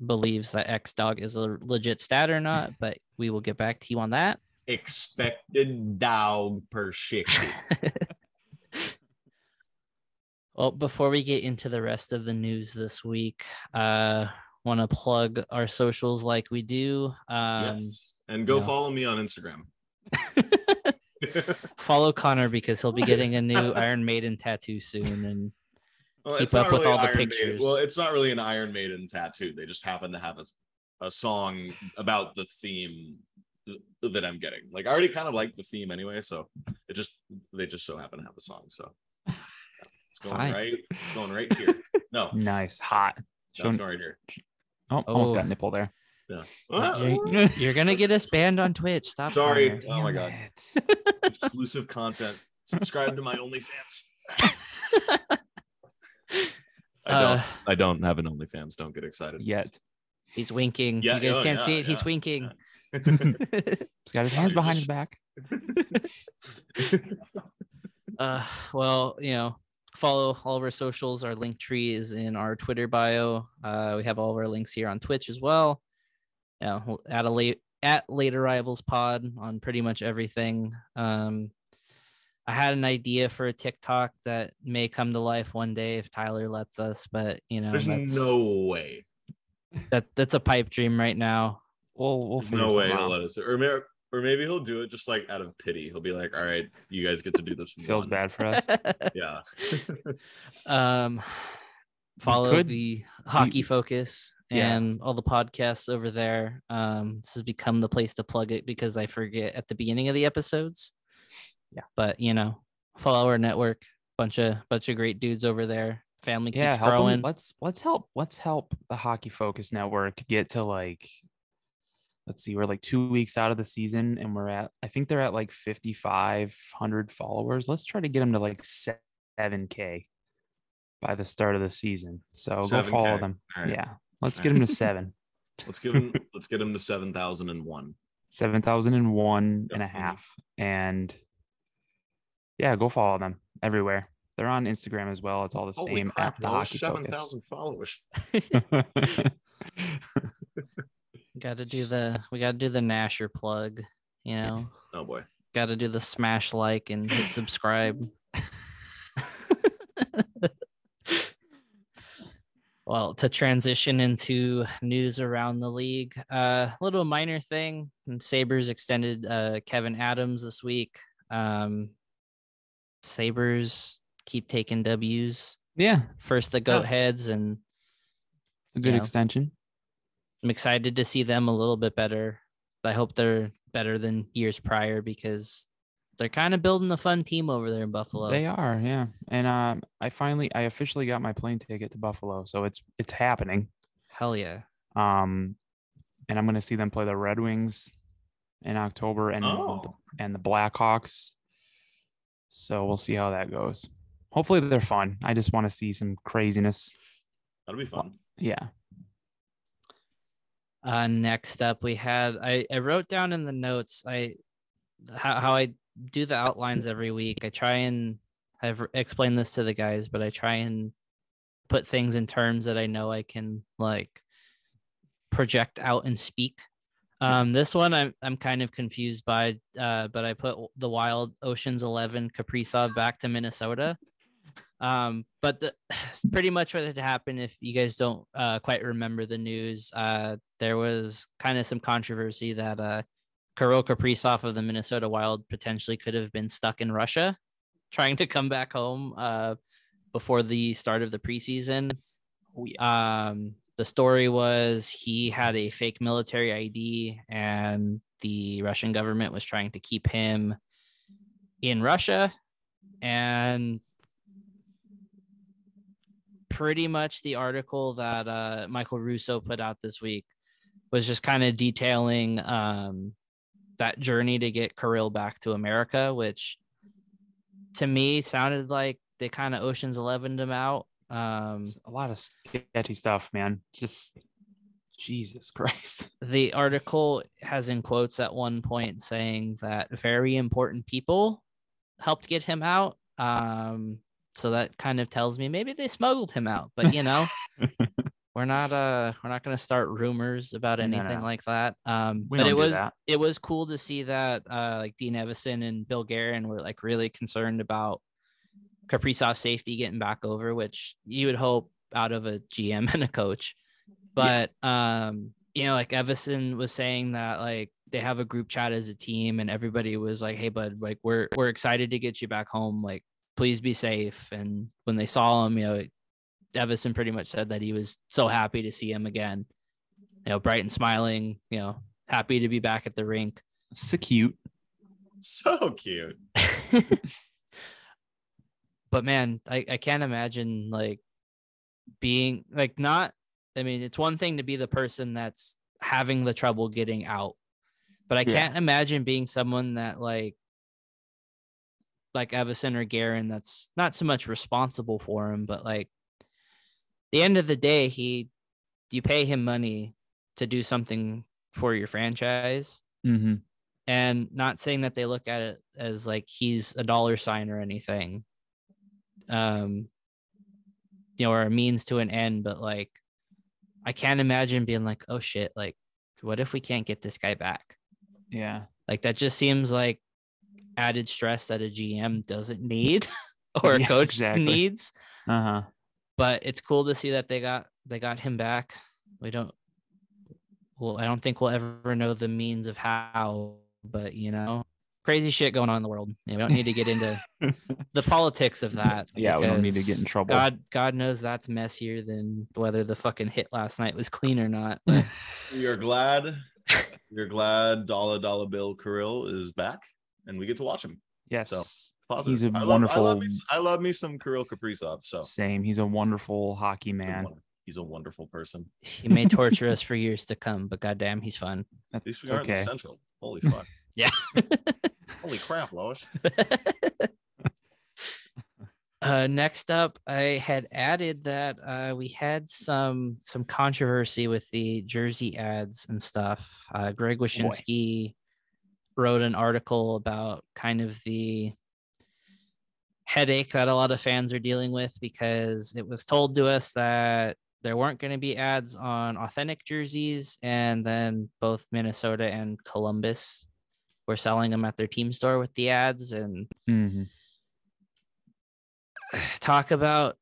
believes that X dog is a legit stat or not, but we will get back to you on that. Expected dog per shit. Well, before we get into the rest of the news this week, uh want to plug our socials like we do. Um yes. And go follow me on Instagram. follow Connor because he'll be getting a new Iron Maiden tattoo soon and Well, Keep up with really all the Iron Maiden- pictures. Well, it's not really an Iron Maiden tattoo. They just happen to have a, a song about the theme th- that I'm getting. Like I already kind of like the theme anyway, so it just they just so happen to have a song. So yeah. it's going Fine. right. It's going right here. No, Nice. Hot. it's Show, going right here. Oh, almost Oh. got nipple there. Yeah. you're, you're gonna get us banned on Twitch. Stop. Sorry. Connor. Oh my God. Exclusive content. Subscribe to my OnlyFans. I don't. Uh, I don't have an OnlyFans. Don't get excited. Yet. He's winking. Yeah, you guys oh, can't see yeah, it. He's yeah, winking. He's got his hands behind his back. uh, well, you know, follow all of our socials. Our link tree is in our Twitter bio. Uh, we have all of our links here on Twitch as well. Yeah, we'll at a late at late arrivals pod on pretty much everything. Um, I had an idea for a TikTok that may come to life one day if Tyler lets us, but you know, There's that's, no way. that that's a pipe dream right now. We'll we'll figure No way he'll let us. Or maybe, or maybe he'll do it just like out of pity. He'll be like, "All right, you guys get to do this." Feels one." bad for us. Yeah. um follow could- the hockey focus Yeah. and all the podcasts over there um this has become the place to plug it because i forget at the beginning of the episodes Yeah. but you know follow our network bunch of bunch of great dudes over there. Family keeps yeah, help 'em- growing. Let's let's help let's help the Hockey Focus Network get to like let's see, we're like two weeks out of the season and we're at I think they're at like 5,500 followers. Let's try to get them to like 7k by the start of the season. So go 7K. follow them. All right. Yeah. Let's get them to seven. Let's give him let's get him to seven thousand and one. 7,001 and a half. And yeah, go follow them everywhere. They're on Instagram as well. It's all the Holy same crap, at the bro, Hockey seven followers. Got to do the we got to do the Nasher plug. You know, Oh boy. got to do the smash like and hit subscribe. well, to transition into news around the league, a uh, little minor thing. Sabres extended uh, Kevin Adams this week. Um, Sabres keep taking W's. yeah, First the goat heads, and it's a good Yeah. extension. I'm excited to see them a little bit better. I hope they're better than years prior because they're kind of building a fun team over there in Buffalo. They are, yeah. And um, I finally, I officially got my plane ticket to Buffalo, so it's it's happening. Hell yeah. Um, and I'm gonna see them play the Red Wings in October and the, Oh. and the Blackhawks. So we'll see how that goes. Hopefully they're fun. I just want to see some craziness. That'll be fun. Yeah. Uh, next up, we had I, I wrote down in the notes I how, how I do the outlines every week. I try and I've explained this to the guys, but I try and put things in terms that I know I can like project out and speak. Um, this one I'm I'm kind of confused by, uh, but I put the Wild Oceans Eleven Kaprizov back to Minnesota. Um, but the pretty much what had happened, if you guys don't uh, quite remember the news, uh, there was kind of some controversy that uh, Kirill Kaprizov of the Minnesota Wild potentially could have been stuck in Russia, trying to come back home uh, before the start of the preseason. Um, the story was he had a fake military ID, and the Russian government was trying to keep him in Russia. And pretty much the article that uh, Michael Russo put out this week was just kind of detailing um, that journey to get Kirill back to America, which to me sounded like they kind of Ocean's Elevened him out. Um, a lot of sketchy stuff, man. Just Jesus Christ. the article has in quotes at one point saying that very important people helped get him out. Um, so that kind of tells me maybe they smuggled him out, but you know, we're not uh we're not gonna start rumors about No, no, anything no. like that. Um, We but it was that. it was cool to see that uh like Dean Evason and Bill Guerin were like really concerned about Kaprizov's safety getting back over, which you would hope out of a GM and a coach. But um, you know, like Evason was saying that like they have a group chat as a team and everybody was like, Hey bud, like we're we're excited to get you back home. Like, please be safe. And when they saw him, you know, Evason pretty much said that he was so happy to see him again. You know, bright and smiling, you know, happy to be back at the rink. So cute. So cute. but man, I, I can't imagine like being like not I mean, it's one thing to be the person that's having the trouble getting out, but I Yeah. can't imagine being someone that like like Evason or Guerin that's not so much responsible for him, but like the end of the day, he you pay him money to do something for your franchise Mm-hmm. and not saying that they look at it as like he's a dollar sign or anything um you know or a means to an end but like i can't imagine being like oh shit like what if we can't get this guy back Yeah. like that just seems like added stress that a gm doesn't need or a Yeah, coach exactly. needs Uh-huh. but it's cool to see that they got they got him back we don't well i don't think we'll ever know the means of how but you know crazy shit going on in the world you know, we don't need to get into the politics of that Yeah, we don't need to get in trouble. god god knows that's messier than whether the fucking hit last night was clean or not you're glad. you're glad Dollar Dollar Bill Kirill is back and we get to watch him. yes. Positive. He's a I love, I love, me, wonderful- s- I love me some Kirill Kaprizov. So Same. He's a wonderful hockey man. he's a wonderful person. He may torture us for years to come, but goddamn, he's fun. At least we It's aren't in okay. the central. Holy fuck. Yeah. Holy crap, Lois. uh, next up, I had added that uh, we had some some controversy with the jersey ads and stuff. Uh, Greg Wyshynski wrote an article about kind of the headache that a lot of fans are dealing with because it was told to us that there weren't going to be ads on authentic jerseys, and then both Minnesota and Columbus were selling them at their team store with the ads and Mhm. talk about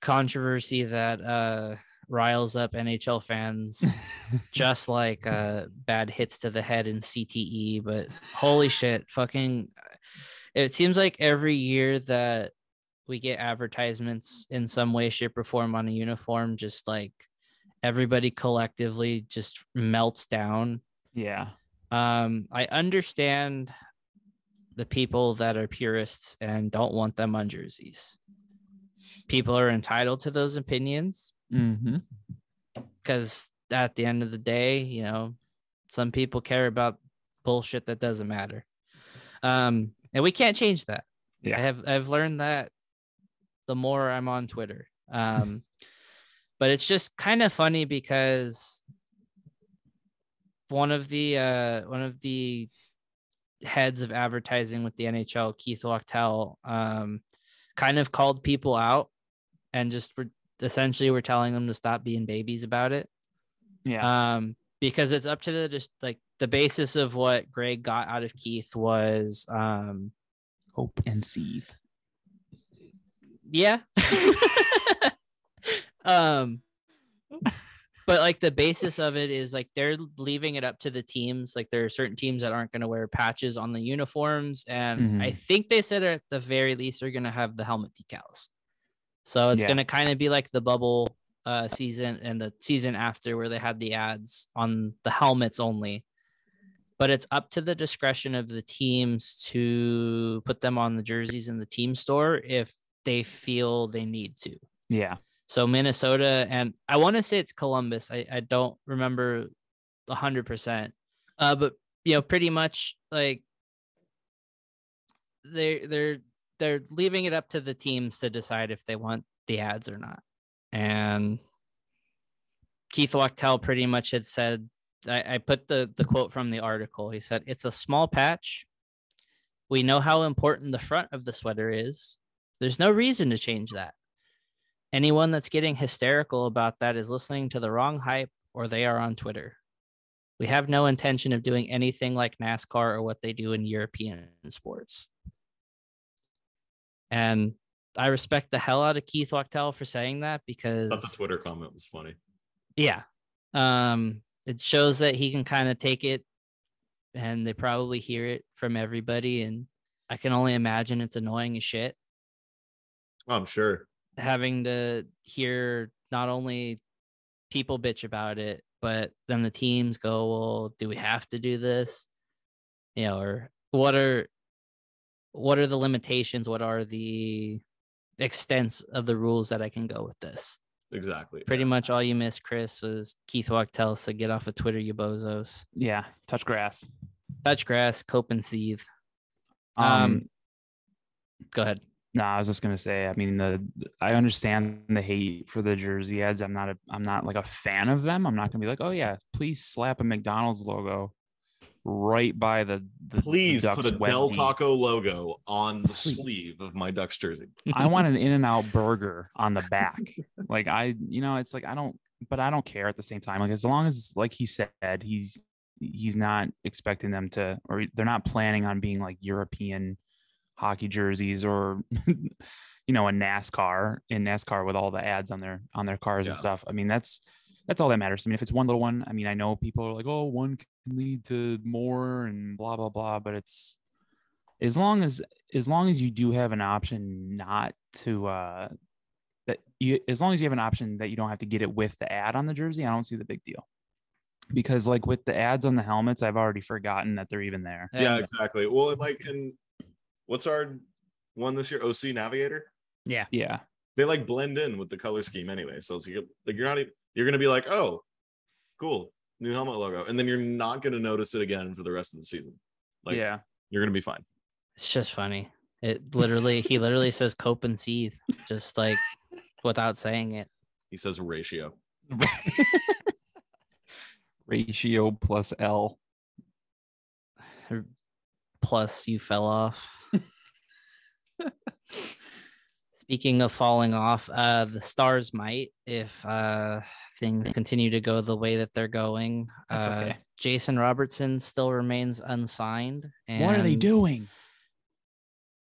controversy that uh riles up NHL fans just like uh bad hits to the head in CTE but holy shit fucking it seems like every year that we get advertisements in some way shape or form on a uniform just like everybody collectively just melts down yeah. um, I understand the people that are purists and don't want them on jerseys. People are entitled to those opinions Mm-hmm. because at the end of the day, you know, some people care about bullshit that doesn't matter. Um, and we can't change that. Yeah. I have I've learned that the more I'm on Twitter. Um, but it's just kind of funny because one of the uh one of the heads of advertising with the NHL, Keith Wachtel, um, kind of called people out and just were essentially we're telling them to stop being babies about it. Yeah. Um, because it's up to the just like the basis of what Greg got out of Keith was um Hope and seethe. yeah. um but like the basis of it is like they're leaving it up to the teams. Like there are certain teams that aren't going to wear patches on the uniforms, and I Mhm. think they said at the very least they're going to have the helmet decals. So it's Yeah. going to kind of be like the bubble uh, season and the season after, where they had the ads on the helmets only. But it's up to the discretion of the teams to put them on the jerseys in the team store if they feel they need to. Yeah. So Minnesota and I want to say it's Columbus. I, I don't remember a hundred percent. Uh, but you know, pretty much like they they're they're leaving it up to the teams to decide if they want the ads or not. And Keith Wachtel pretty much had said I, I put the the quote from the article. He said, It's a small patch. We know how important the front of the sweater is. There's no reason to change that. Anyone that's getting hysterical about that is listening to the wrong hype or they are on Twitter. We have no intention of doing anything like NASCAR or what they do in European sports. And I respect the hell out of Keith Wachtel for saying that because the Twitter comment was funny. yeah. Um, it shows that he can kind of take it and they probably hear it from everybody. And I can only imagine it's annoying as shit Oh, I'm sure. having to hear not only people bitch about it, but then the teams go, well, do we have to do this? You know, or what are what are the limitations? What are the extents of the rules that I can go with this? Exactly. Pretty yeah. much all you missed, Chris, was Keith Wachtel said, "Get off of Twitter, you bozos." Yeah. Touch grass. Touch grass, cope and seethe. Um, Um, Go ahead. No, I was just gonna say. I mean, the I understand the hate for the jersey ads. I'm not a I'm not like a fan of them. I'm not gonna be like, oh yeah, please slap a McDonald's logo right by the, the Please put a web Del D. Taco logo on the Please. sleeve of my Ducks jersey. I want an In and Out burger on the back. like I, you know, it's like I don't, but I don't care at the same time. Like as long as, like he said, he's he's not expecting them to, or they're not planning on being like European hockey jerseys or, you know, a NASCAR in NASCAR with all the ads on their on their cars and stuff. I mean, that's that's all that matters. I mean, if it's one little one, I mean, I know people are like, oh, one can lead to more and blah blah blah, but it's as long as as long as you do have an option not to uh that you as long as you have an option that you don't have to get it with the ad on the jersey, I don't see the big deal. Because like with the ads on the helmets, I've already forgotten that they're even there. yeah, And exactly. Well, and like, and what's our one this year? OC Navigator. Yeah. Yeah. They like blend in with the color scheme anyway. So it's like, like you're not even, you're gonna be like, oh, cool, new helmet logo, and then you're not gonna notice it again for the rest of the season. Like yeah. you're gonna be fine. It's just funny. It literally he literally says cope and seethe, just like without saying it. He says ratio. Ratio plus L. Plus you fell off. Speaking of falling off, uh the stars might if uh things continue to go the way that they're going. That's uh, okay. Jason Robertson still remains unsigned. And What are they doing?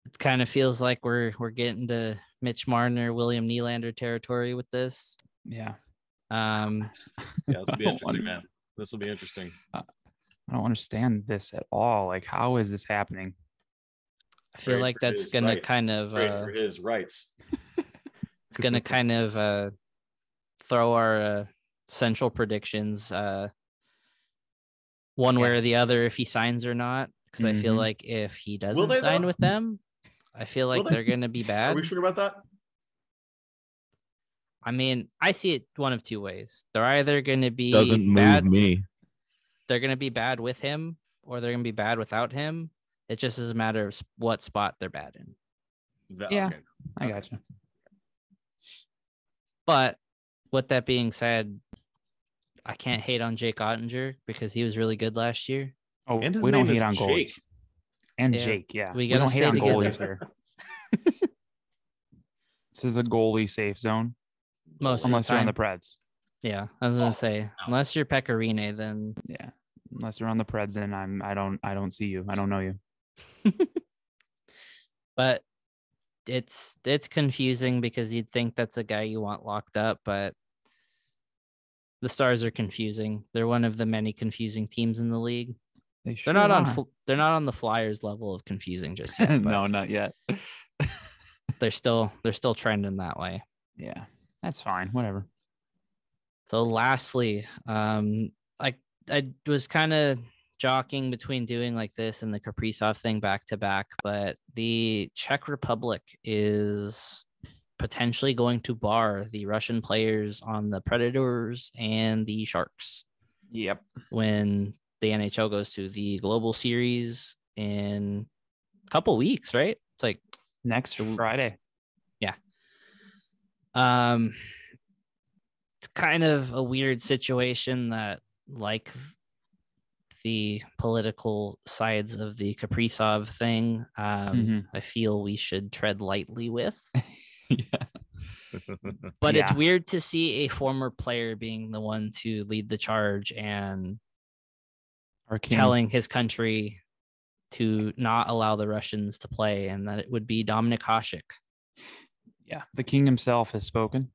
It kind of feels like we're we're getting to Mitch Marner, William Nylander territory with this. Yeah. Um Yeah, this will be interesting, man. This will be interesting. I don't understand this at all. Like, how is this happening? I feel Trade like that's gonna rights. kind of uh, for his rights. it's gonna kind of uh, throw our uh, central predictions uh, one way or the other if he signs or not. Because I feel Mhm. like if he doesn't they, sign though? with them, I feel like they? they're gonna be bad. Are bad. we sure about that? I mean, I see it one of two ways. They're either gonna be Doesn't bad. move me. They're gonna be bad with him, or they're gonna be bad without him. It just is a matter of what spot they're bad in. Th- Yeah. okay. I Okay. got you. But with that being said, I can't hate on Jake Oettinger because he was really good last year. Oh, And we don't hate on Jake. goalies. And Yeah. Jake, yeah. We We, don't hate on together. goalies here. this is a goalie safe zone, Most unless of the you're on the Preds. Yeah, I was gonna Oh, say no. unless you're Pekka Rinne, then Yeah. Unless you're on the Preds, then I'm I don't I don't see you. I don't know you. but it's it's confusing because you'd think that's a guy you want locked up, but the Stars are confusing. They're one of the many confusing teams in the league. They They're sure not on fl- they're not on the Flyers level of confusing just yet. no, not yet. they're still they're still trending that way. yeah. That's fine. Whatever. So lastly, um, I I was kind of jockeying between doing like this and the Kaprizov thing back to back, but the Czech Republic is potentially going to bar the Russian players on the Predators and the Sharks Yep. when the NHL goes to the Global Series in a couple weeks, right? It's like Next Friday. Um, it's kind of a weird situation that, like the political sides of the Kaprizov thing, um, Mhm. I feel we should tread lightly with. yeah. But it's weird to see a former player being the one to lead the charge and Our telling his country to not allow the Russians to play, and that it would be Dominik Hasek. Yeah. The king himself has spoken.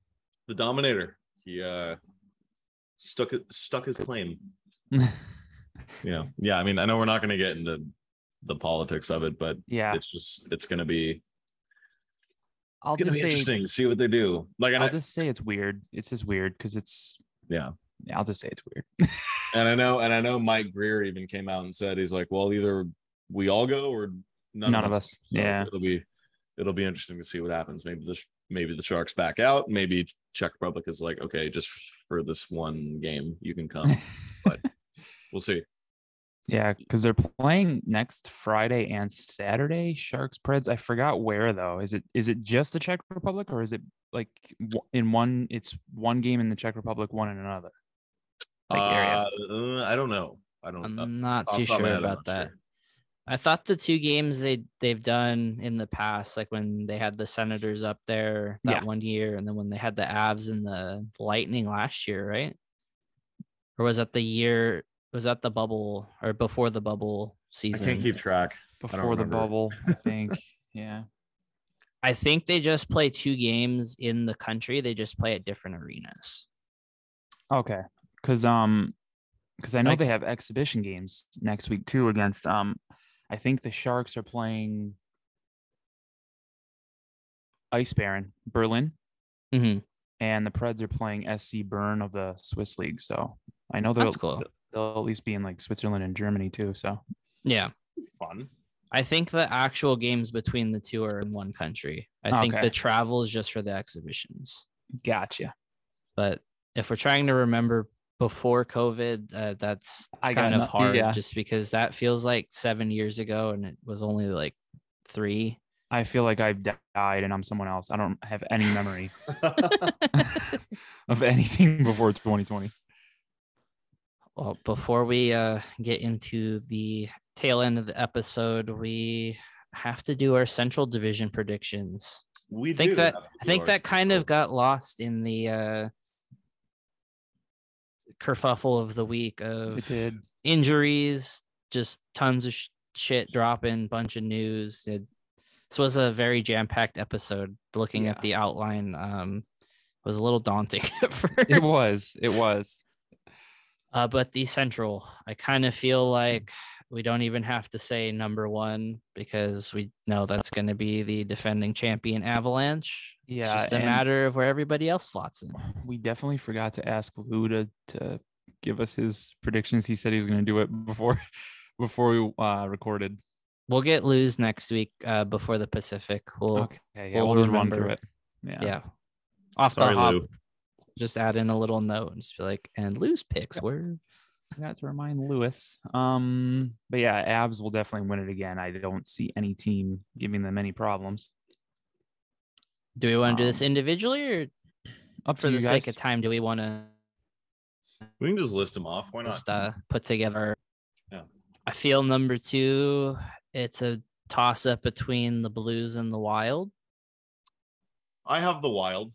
the Dominator. He uh stuck stuck his claim. Yeah. Yeah. I mean, I know we're not gonna get into the politics of it, but yeah. it's just it's gonna be I'll it's gonna be say interesting to see what they do. Like I'll I, just say it's weird. It's just weird because it's yeah. yeah, I'll just say it's weird. And I know, and I know Mike Grier even came out and said he's like, well, either we all go or none, None of us. So Yeah. it'll be it'll be interesting to see what happens. Maybe the maybe the Sharks back out. Maybe Czech Republic is like, okay, just for this one game, you can come. but we'll see. Yeah, because they're playing next Friday and Saturday. Sharks Preds. I forgot where though. Is it is it just the Czech Republic or is it like in one? It's one game in the Czech Republic, one in another. Like area. Uh, uh, I don't know. I don't. uh, I'm not too the top of my sure head, about that. sure. I thought the two games they they've done in the past, like when they had the Senators up there that Yeah. one year, and then when they had the Avs and the Lightning last year, right? Or was that the year? Was that the bubble or before the bubble season? I can't keep track. Before the bubble, I think. yeah. I think they just play two games in the country. They just play at different arenas. Okay. Because um, because I know Like- they have exhibition games next week too against um, I think the Sharks are playing Eisbären Berlin. hmm and the Preds are playing SC Bern of the Swiss league. So I know they'll That's cool. They'll at least be in like Switzerland and Germany too. So Yeah, Fun. I think the actual games between the two are in one country. I think the travel is just for the exhibitions. Gotcha. But if we're trying to remember before COVID, uh, that's I kind of hard yeah. just because that feels like seven years ago and it was only like three. I feel like I've died and I'm someone else. I don't have any memory of anything before 2020. Well, before we uh, get into the tail end of the episode, we have to do our Central Division predictions. we I think do that I think that kind of got lost in the uh, kerfuffle of the week of did. injuries, just tons of sh- shit dropping, bunch of news. It, this was a very jam-packed episode. Looking at the outline, um, was a little daunting at first. It was. It was. Uh, but the Central, I kind of feel like we don't even have to say number one because we know that's going to be the defending champion Avalanche. Yeah, it's just a matter of where everybody else slots in. We definitely forgot to ask Lou to, to give us his predictions. He said he was going to do it before before we uh, recorded. We'll get Lou's next week uh, before the Pacific. We'll Okay. Yeah, we'll we'll, just run through it. Yeah. yeah. Off Sorry, the hop, Lou. Just add in a little note and just be like, and Lou's picks Yep. where Forgot to remind Louis. Um, but yeah, Avs will definitely win it again. I don't see any team giving them any problems. do we want to do this Um, individually or Up for the you sake of time? Do we want to We can just list them off. Why not? just uh, put together. Yeah. I feel number two, it's a toss up between the Blues and the Wild. I have the Wild.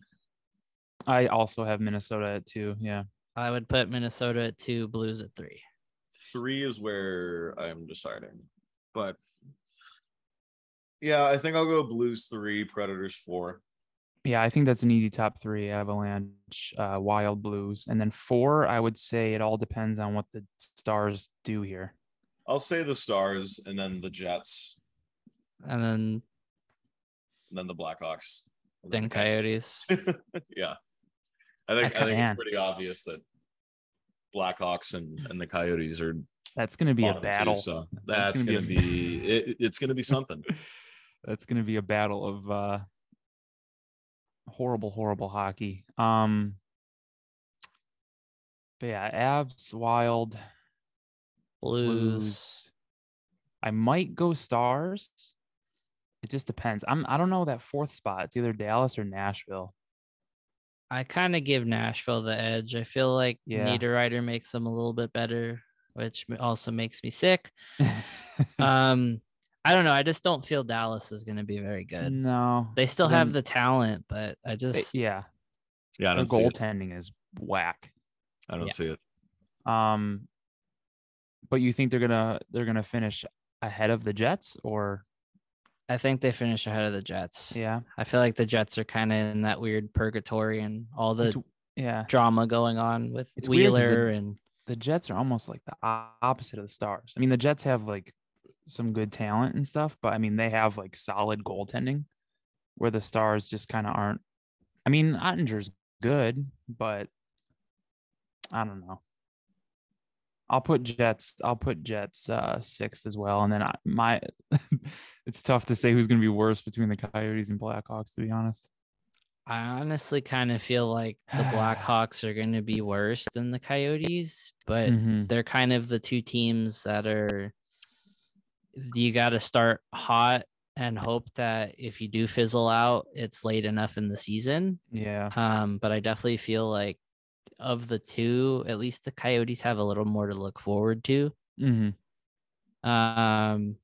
I also have Minnesota at two. Yeah. I would put Minnesota at two, Blues at three. Three is where I'm deciding, but yeah, I think I'll go Blues three, Predators four. Yeah, I think that's an easy top three: Avalanche, uh, Wild, Blues, and then four. I would say it all depends on what the Stars do here. I'll say the Stars, and then the Jets, And then and then the Blackhawks, and then the Coyotes. yeah, I think I I think it's pretty obvious that Blackhawks and and the Coyotes are That's going to be a bottom two, battle. so That's that's, gonna gonna, be be, it, it's gonna be something. That's going to be a battle of uh, horrible, horrible hockey. Um, but yeah, Avs, Wild, Blues. Blues. I might go Stars. It just depends. I'm. I don't know that fourth spot. It's either Dallas or Nashville. I kind of give Nashville the edge. I feel like Yeah. Niederreiter makes them a little bit better, which also makes me sick. Um, I don't know. I just don't feel Dallas is going to be very good. no, They still have the talent, but I they- just yeah. Yeah, I Their don't see it. goaltending is whack. I don't Yeah. see it. Um, but you think they're gonna they're gonna finish ahead of the Jets or I think they finish ahead of the Jets. yeah I feel like the Jets are kind of in that weird purgatory and all the It's- yeah drama going on with It's 'cause the- Wheeler and the Jets are almost like the opposite of the Stars. I mean, the Jets have like some good talent and stuff, but I mean, they have like solid goaltending where the Stars just kind of aren't. I mean, Oettinger's good, but I don't know. I'll put Jets. I'll put Jets uh, sixth as well, and then I, my. it's tough to say who's going to be worse between the Coyotes and Blackhawks, to be honest. I honestly kind of feel like the Blackhawks are going to be worse than the Coyotes, but Mhm. they're kind of the two teams that are you got to start hot and hope that if you do fizzle out, it's late enough in the season. Yeah, Um, but I definitely feel like of the two, at least the Coyotes have a little more to look forward to. hmm Um,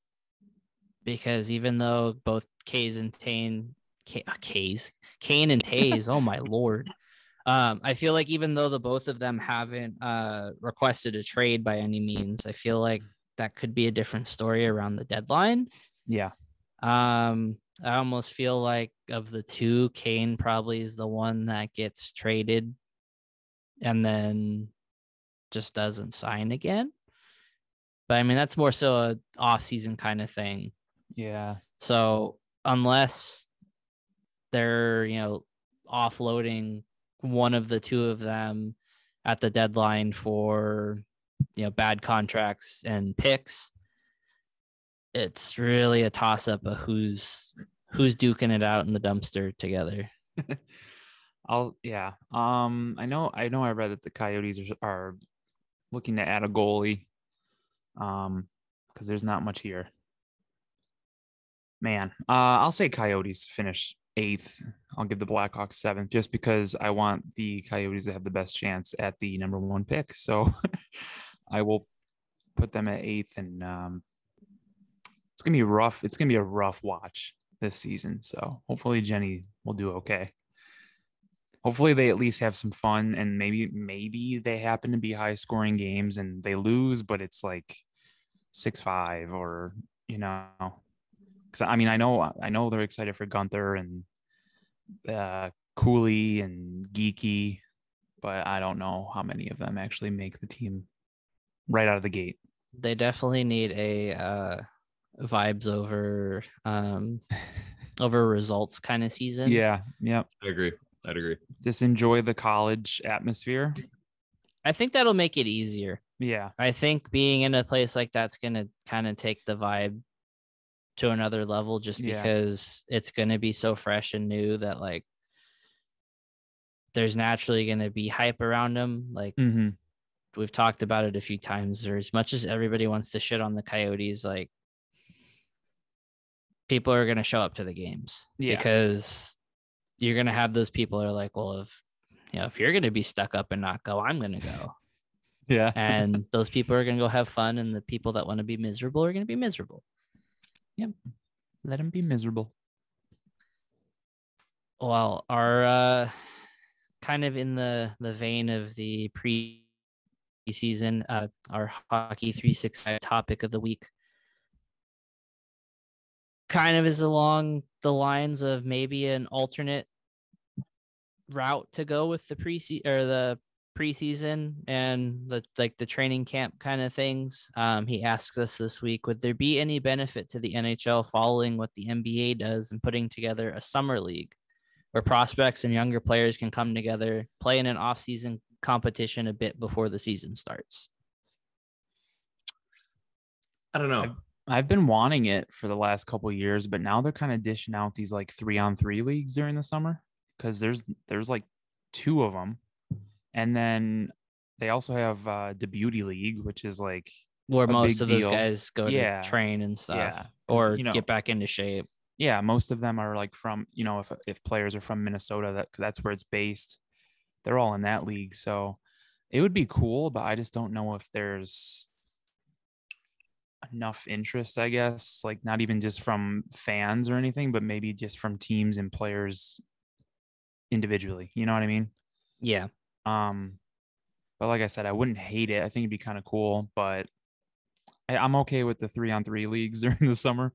because even though both K's and Tane, K, uh, K's, Kane and Tays, oh my lord. Um, I feel like even though the both of them haven't uh requested a trade by any means, I feel like that could be a different story around the deadline. yeah, Um, I almost feel like of the two, Kane probably is the one that gets traded and then just doesn't sign again. But I mean, that's more so a off-season kind of thing. yeah. So unless they're, you know, offloading one of the two of them at the deadline for, you know, bad contracts and picks, it's really a toss up of who's who's duking it out in the dumpster together. I'll yeah. Um, I know I know I read that the Coyotes are, are looking to add a goalie. Um, because there's not much here. Man, uh, I'll say Coyotes finish eighth. I'll give the Blackhawks seventh just because I want the Coyotes to have the best chance at the number one pick. So I will put them at eighth, and um, it's gonna be rough. It's gonna be a rough watch this season. So hopefully Jenny will do okay. Hopefully they at least have some fun and maybe maybe they happen to be high scoring games and they lose, but it's like six five or you know because I mean I know I know they're excited for Guenther and uh Cooley and Geekie, but I don't know how many of them actually make the team right out of the gate. They definitely need a uh vibes over um over results kind of season. Yeah, yeah. I agree. I'd agree. Just enjoy the college atmosphere. I think that'll make it easier. Yeah, I think being in a place like that's gonna kind of take the vibe to another level just Yeah. because it's gonna be so fresh and new that like there's naturally gonna be hype around them. Like hmm we've talked about it a few times. Or as much as everybody wants to shit on the Coyotes, like people are gonna show up to the games Yeah. because you're gonna have those people that are like, well, if you know, if you're gonna be stuck up and not go, I'm gonna go yeah. and those people are going to go have fun and the people that want to be miserable are going to be miserable Yep. Let them be miserable. well our uh kind of in the the vein of the pre season uh our hockey 365 topic of the week kind of is along the lines of maybe an alternate route to go with the pre or the preseason and the like the training camp kind of things. Um, he asks us this week, would there be any benefit to the NHL following what the NBA does and putting together a summer league where prospects and younger players can come together, play in an off-season competition a bit before the season starts? I don't know. I've been wanting it for the last couple of years, but now they're kind of dishing out these like three on three leagues during the summer because there's there's like two of them, and then they also have uh, the beauty league, which is like Where most of those deal. guys go Yeah. to train and stuff Yeah, or you know- get back into shape. yeah, most of them are like from you know if if players are from Minnesota, that that's where it's based. They're all in that league, so it would be cool, but I just don't know if there's enough interest. I guess like not even just from fans or anything, but maybe just from teams and players individually. You know what I mean? Yeah. Um, but like I said, I wouldn't hate it. I think it'd be kind of cool, but I, I'm okay with the three on three leagues during the summer.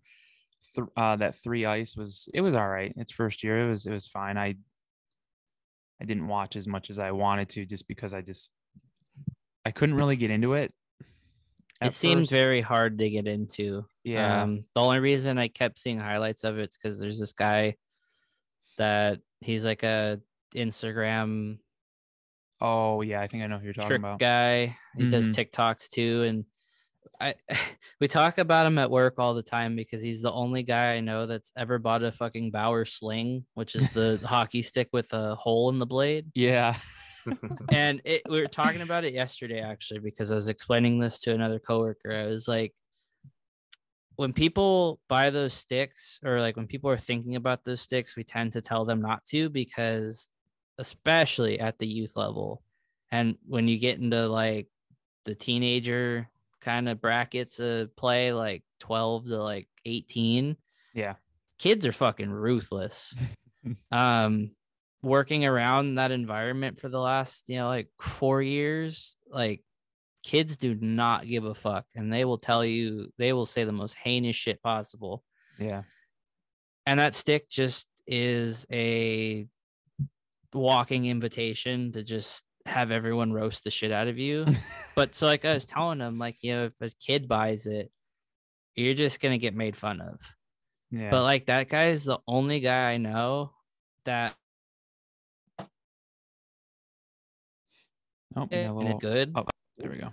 Th- uh, that three ice was it was all right. Its first year, it was it was fine. I I didn't watch as much as I wanted to just because I just I couldn't really get into it. It first. very hard to get into. yeah Um, the only reason I kept seeing highlights of it's because there's this guy that he's like a Instagram oh yeah I think I know who you're talking about. guy. He does Mhm. TikToks too, and I we talk about him at work all the time because he's the only guy I know that's ever bought a fucking Bauer sling, which is the hockey stick with a hole in the blade. Yeah and it, we were talking about it yesterday actually because I was explaining this to another coworker. I was like, when people buy those sticks, or like when people are thinking about those sticks, we tend to tell them not to because, especially at the youth level, and when you get into like the teenager kind of brackets of play, like 12 to like 18, yeah kids are fucking ruthless. um, working around that environment for the last, you know, like four years, like kids do not give a fuck, and they will tell you, they will say the most heinous shit possible. yeah And that stick just is a walking invitation to just have everyone roast the shit out of you. but so, like I was telling them, like, you know, if a kid buys it, you're just gonna get made fun of. yeah. But like that guy is the only guy I know that oh, a little, good. oh. There we go.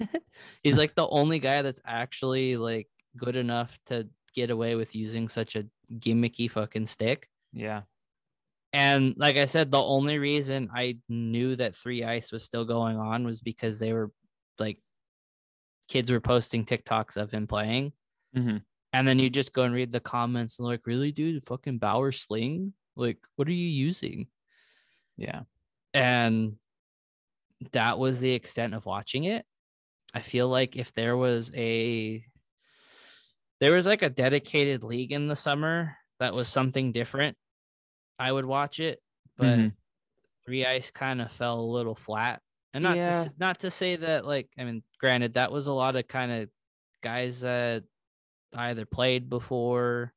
He's like the only guy that's actually like good enough to get away with using such a gimmicky fucking stick. Yeah. And like I said, the only reason I knew that three ice was still going on was because they were like kids were posting TikToks of him playing. hmm And then you just go and read the comments and like, really, dude, fucking Bauer sling? Like, what are you using? Yeah. And that was the extent of watching it. I feel like if there was a there was like a dedicated league in the summer that was something different, I would watch it. But Mhm. three ice kind of fell a little flat. And not Yeah. s- not to say that like I mean, granted, that was a lot of kind of guys that either played before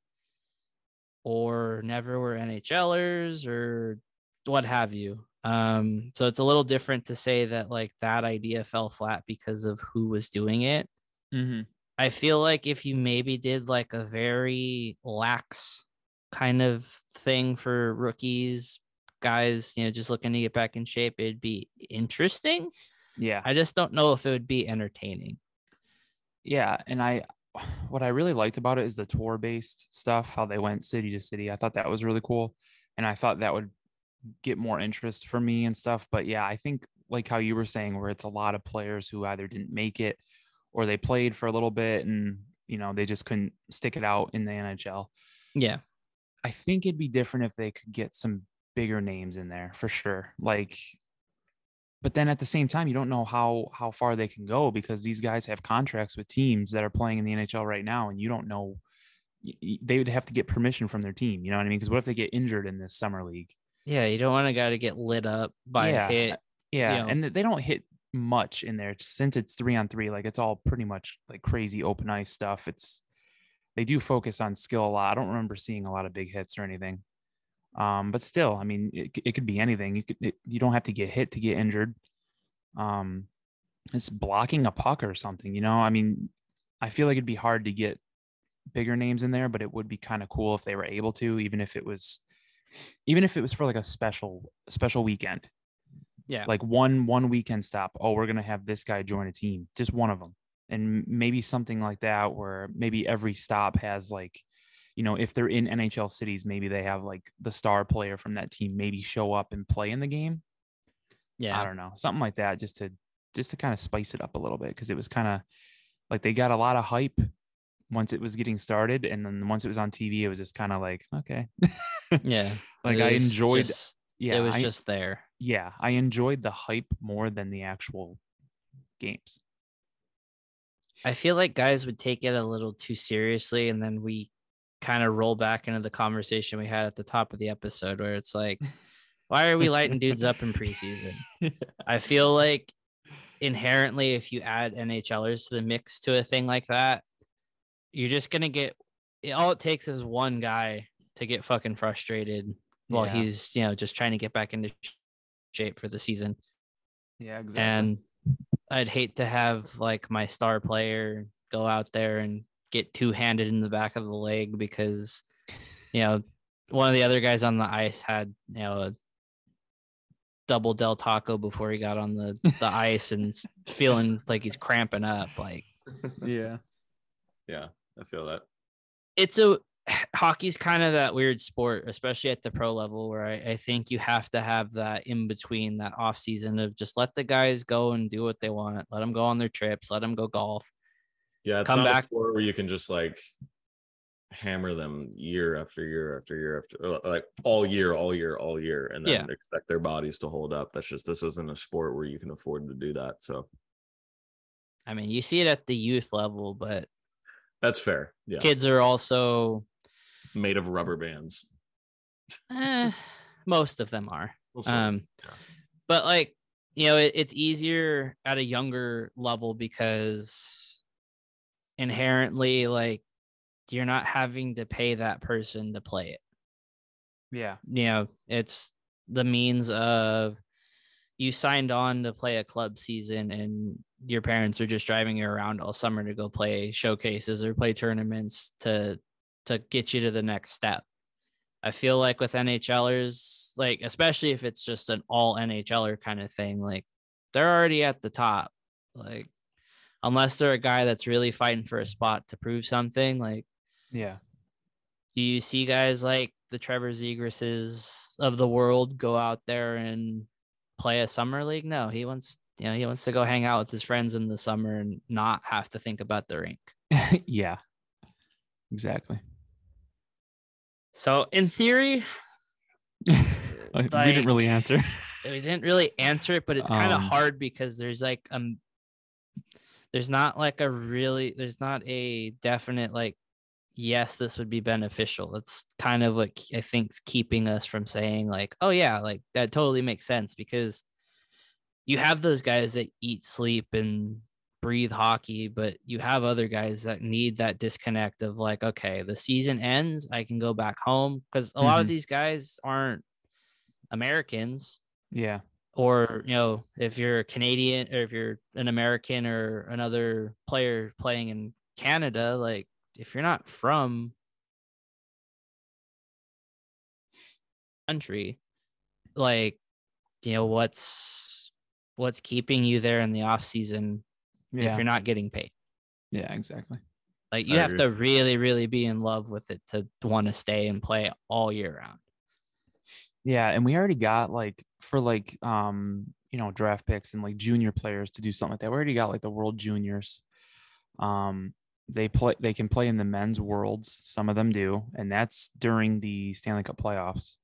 or never were NHLers or what have you. Um, so it's a little different to say that like that idea fell flat because of who was doing it. hmm I feel like if you maybe did like a very lax kind of thing for rookies, guys, you know, just looking to get back in shape, it'd be interesting. Yeah. I just don't know if it would be entertaining. Yeah, and I what I really liked about it is the tour based stuff, how they went city to city. I thought that was really cool. And I thought that would get more interest for me and stuff. But yeah, I think like how you were saying, where it's a lot of players who either didn't make it or they played for a little bit and you know they just couldn't stick it out in the NHL. Yeah. I think it'd be different if they could get some bigger names in there for sure. Like, but then at the same time, you don't know how how far they can go because these guys have contracts with teams that are playing in the NHL right now, and you don't know. They would have to get permission from their team. You know what I mean? Because what if they get injured in this summer league? Yeah. You don't want a guy to get lit up by Yeah, a hit. Yeah, know. and they don't hit much in there since it's three on three. Like it's all pretty much like crazy open ice stuff. It's they do focus on skill a lot. I don't remember seeing a lot of big hits or anything. Um, but still, I mean, it, it could be anything. You could it, you don't have to get hit to get injured. Um, it's blocking a puck or something. You know, I mean, I feel like it'd be hard to get bigger names in there, but it would be kind of cool if they were able to, even if it was, even if it was for like a special special weekend. Yeah. like one one weekend stop oh we're gonna have this guy join a team just one of them and maybe something like that where maybe every stop has like you know if they're in nhl cities maybe they have like the star player from that team maybe show up and play in the game. Yeah. i don't know something like that just to just to kind of spice it up a little bit because it was kind of like they got a lot of hype once it was getting started. And then once it was on tv it was just kind of like okay Yeah. like i enjoyed just- yeah it was I- just there. yeah, I enjoyed the hype more than the actual games. I feel like guys would take it a little too seriously, and then we kind of roll back into the conversation we had at the top of the episode, where it's like, why are we lighting dudes up in preseason? I feel like inherently, if you add NHLers to the mix to a thing like that, you're just gonna get. All it takes is one guy to get fucking frustrated while Yeah. he's, you know, just trying to get back into shape for the season. Yeah, exactly. And I'd hate to have like my star player go out there and get two handed in the back of the leg because, you know, one of the other guys on the ice had, you know, a double Del Taco before he got on the, the ice and feeling like he's cramping up. Like yeah, yeah, I feel that. it's a hockey's kind of that weird sport, especially at the pro level, where I, I think you have to have that in between that off season of just let the guys go and do what they want, let them go on their trips, let them go golf. Yeah, it's Come back- a sport where you can just like hammer them year after year after year after uh, like all year, all year, all year, and then Yeah. expect their bodies to hold up. That's just this isn't a sport where you can afford to do that. So I mean, you see it at the youth level, but that's fair. Yeah, kids are also made of rubber bands. eh, most of them are. We'll. Um, yeah. but like you know, it, it's easier at a younger level because inherently, like you're not having to pay that person to play it. yeah, you know, it's the means of you signed on to play a club season and your parents are just driving you around all summer to go play showcases or play tournaments to to get you to the next step. I feel like with NHLers, like especially if it's just an all NHLer kind of thing, like they're already at the top. Like unless they're a guy that's really fighting for a spot to prove something. Like, Yeah. do you see guys like the Trevor Zegrases of the world go out there and play a summer league? No, he wants you know he wants to go hang out with his friends in the summer and not have to think about the rink. yeah. Exactly. So in theory, we didn't really answer. we didn't really answer it, but it's kind of Um, hard because there's like um there's not like a really there's not a definite like yes this would be beneficial. That's kind of what I think's keeping us from saying like oh yeah like that totally makes sense because you have those guys that eat sleep and breathe hockey but you have other guys that need that disconnect of like okay the season ends I can go back home because a lot of Mhm. these guys aren't Americans yeah. or you know if you're a canadian or if you're an american or another player playing in canada like if you're not from country like you know what's what's keeping you there in the off season if you're not getting paid Yeah, exactly. like you I have agree. to really really be in love with it to want to stay and play all year round Yeah, and we already got like for like um you know draft picks and like junior players to do something like that. We already got like the World Juniors. Um, they play they can play in the men's worlds. Some of them do, and that's during the Stanley Cup playoffs.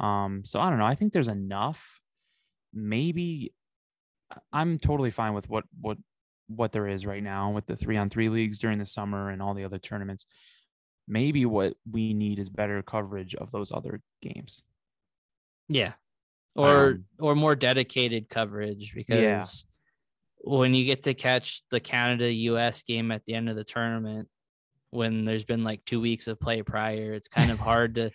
Um, so I don't know. I think there's enough. Maybe I- I'm totally fine with what what what there is right now with the three on three leagues during the summer and all the other tournaments maybe what we need is better coverage of those other games. Yeah. Or Um, or more dedicated coverage because when you get to catch the Canada US game at the end of the tournament when there's been like 2 weeks of play prior, it's kind of hard to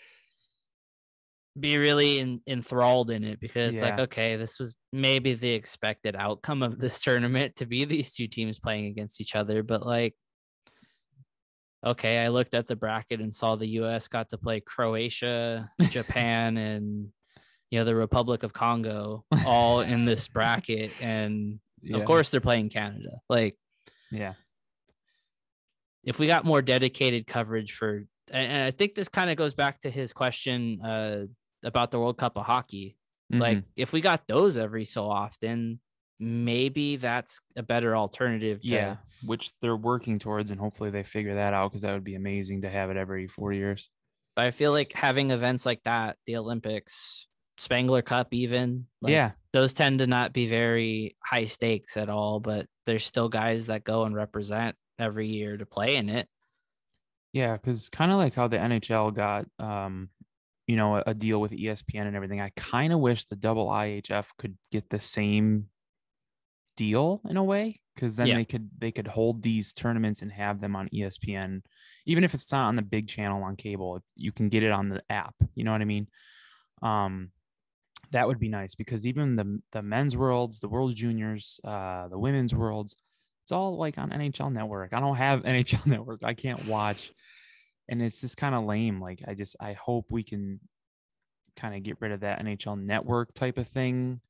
be really in, enthralled in it because it's like okay, this was maybe the expected outcome of this tournament to be these two teams playing against each other, but like okay, I looked at the bracket and saw the US got to play Croatia, Japan, and you know the Republic of Congo all in this bracket, and of course they're playing Canada. Like Yeah. if we got more dedicated coverage for, and and I think this kind of goes back to his question uh, about the World Cup of Hockey. Like Mhm. if we got those every so often, maybe that's a better alternative. To, yeah, which they're working towards, and hopefully they figure that out because that would be amazing to have it every four years. But I feel like having events like that, the Olympics, Spengler Cup, even like, yeah, those tend to not be very high stakes at all, but there's still guys that go and represent every year to play in it. yeah, because kind of like how the NHL got, um, you know, a, a deal with ESPN and everything. I kind of wish the double IHF could get the same deal in a way because then Yeah. they could they could hold these tournaments and have them on ESPN, even if it's not on the big channel on cable. You can get it on the app. You know what I mean? Um, that would be nice because even the the men's worlds, the world juniors, uh, the women's worlds, it's all like on NHL Network. I don't have NHL Network. I can't watch, and it's just kind of lame. Like I just I hope we can kind of get rid of that NHL Network type of thing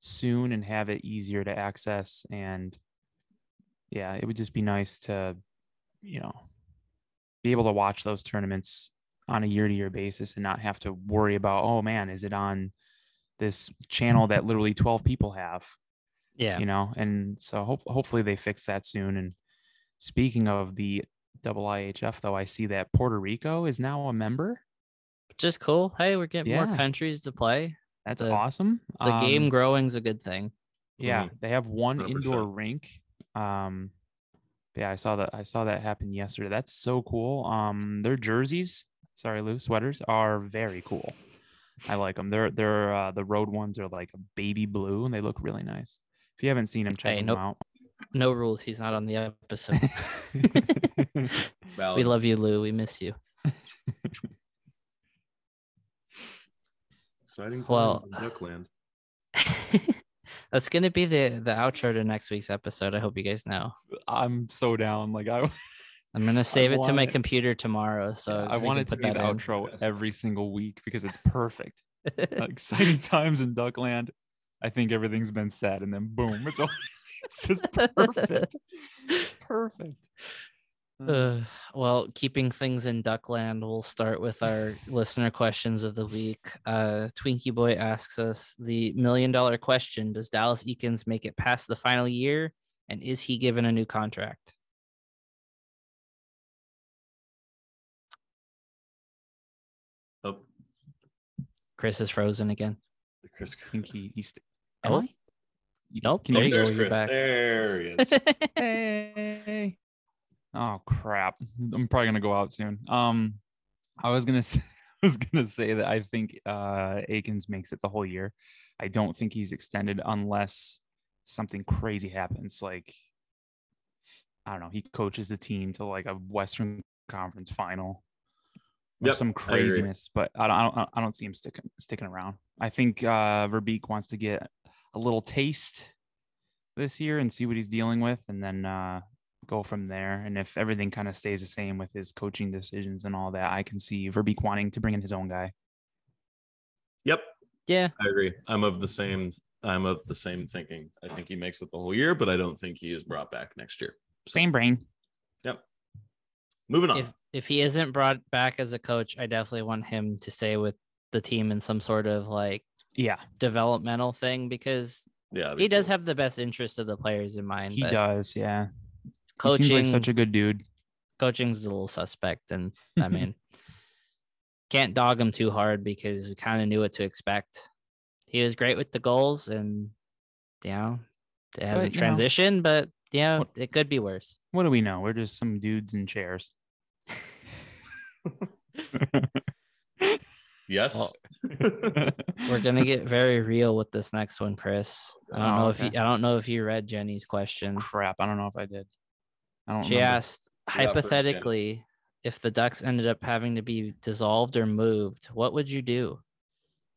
soon and have it easier to access. And yeah, it would just be nice to, you know, be able to watch those tournaments on a year to year basis and not have to worry about, oh man, is it on this channel that mm-hmm. literally 12 people have? Yeah. you know and so hope, hopefully they fix that soon and speaking of the double ihf though i see that puerto rico is now a member Just cool. Hey, we're getting more countries to play. that's The- awesome The game Um, growing's a good thing. yeah Mhm. they have one 100%. indoor rink um yeah i saw that i saw that happen yesterday that's so cool um their jerseys sorry lou sweaters are very cool i like them they're they're uh, the road ones are like a baby blue and they look really nice if you haven't seen them check Hey, them nope. out No rules. He's not on the episode. well, we love you, Lou. We miss you. Exciting times Well- in Duckland. That's gonna be the the outro to next week's episode. I hope you guys know. i'm so down like i I'm gonna save it to my it- computer tomorrow. So Yeah, I we want can it to put be the in. outro every single week because it's perfect. Exciting times in Duckland. I think everything's been said, and then boom, it's all. It's just perfect. perfect. Uh, Uh, well, keeping things in Duckland, we'll start with our listener questions of the week. Uh, Twinkie Boy asks us the million dollar question Does Dallas Eakins make it past the final year? And is he given a new contract? Oh, Chris is frozen again. Chris. I think he he's. Oh, nope. Can there you you go. there's You're Chris. back. There he is. Hey. Oh crap! I'm probably gonna go out soon. Um, I was gonna say, I was gonna say that I think uh Eakins makes it the whole year. I don't think he's extended unless something crazy happens. Like I don't know, he coaches the team to like a Western Conference final. Or Yep, some I craziness, but I don't, I don't, I don't see him sticking sticking around. I think uh Verbeek wants to get a little taste this year and see what he's dealing with, and then uh, go from there. And if everything kind of stays the same with his coaching decisions and all that, I can see Verbeek wanting to bring in his own guy. Yep, Yeah. I agree. I'm of the same. I'm of the same thinking. I think he makes it the whole year, but I don't think he is brought back next year. Same brain. Yep. Moving on. If if he isn't brought back as a coach, I definitely want him to stay with the team in some sort of like Yeah, developmental thing because yeah, he does cool. have the best interest of the players in mind. he does. Yeah, Coaching, he seems like such a good dude. coaching's a little suspect, and I mean, can't dog him too hard because we kind of knew what to expect. He was great with the goals, and you know, it hasn't you know, transitioned, but yeah, what- it could be worse. What do we know? We're just some dudes in chairs. Yes. We're gonna get very real with this next one, Chris. I don't Oh, know if you, I don't know if you read Jenny's question. Crap, I don't know if I did. I don't. She remember. asked Yeah, first Jenny. hypothetically, if the Ducks ended up having to be dissolved or moved, what would you do?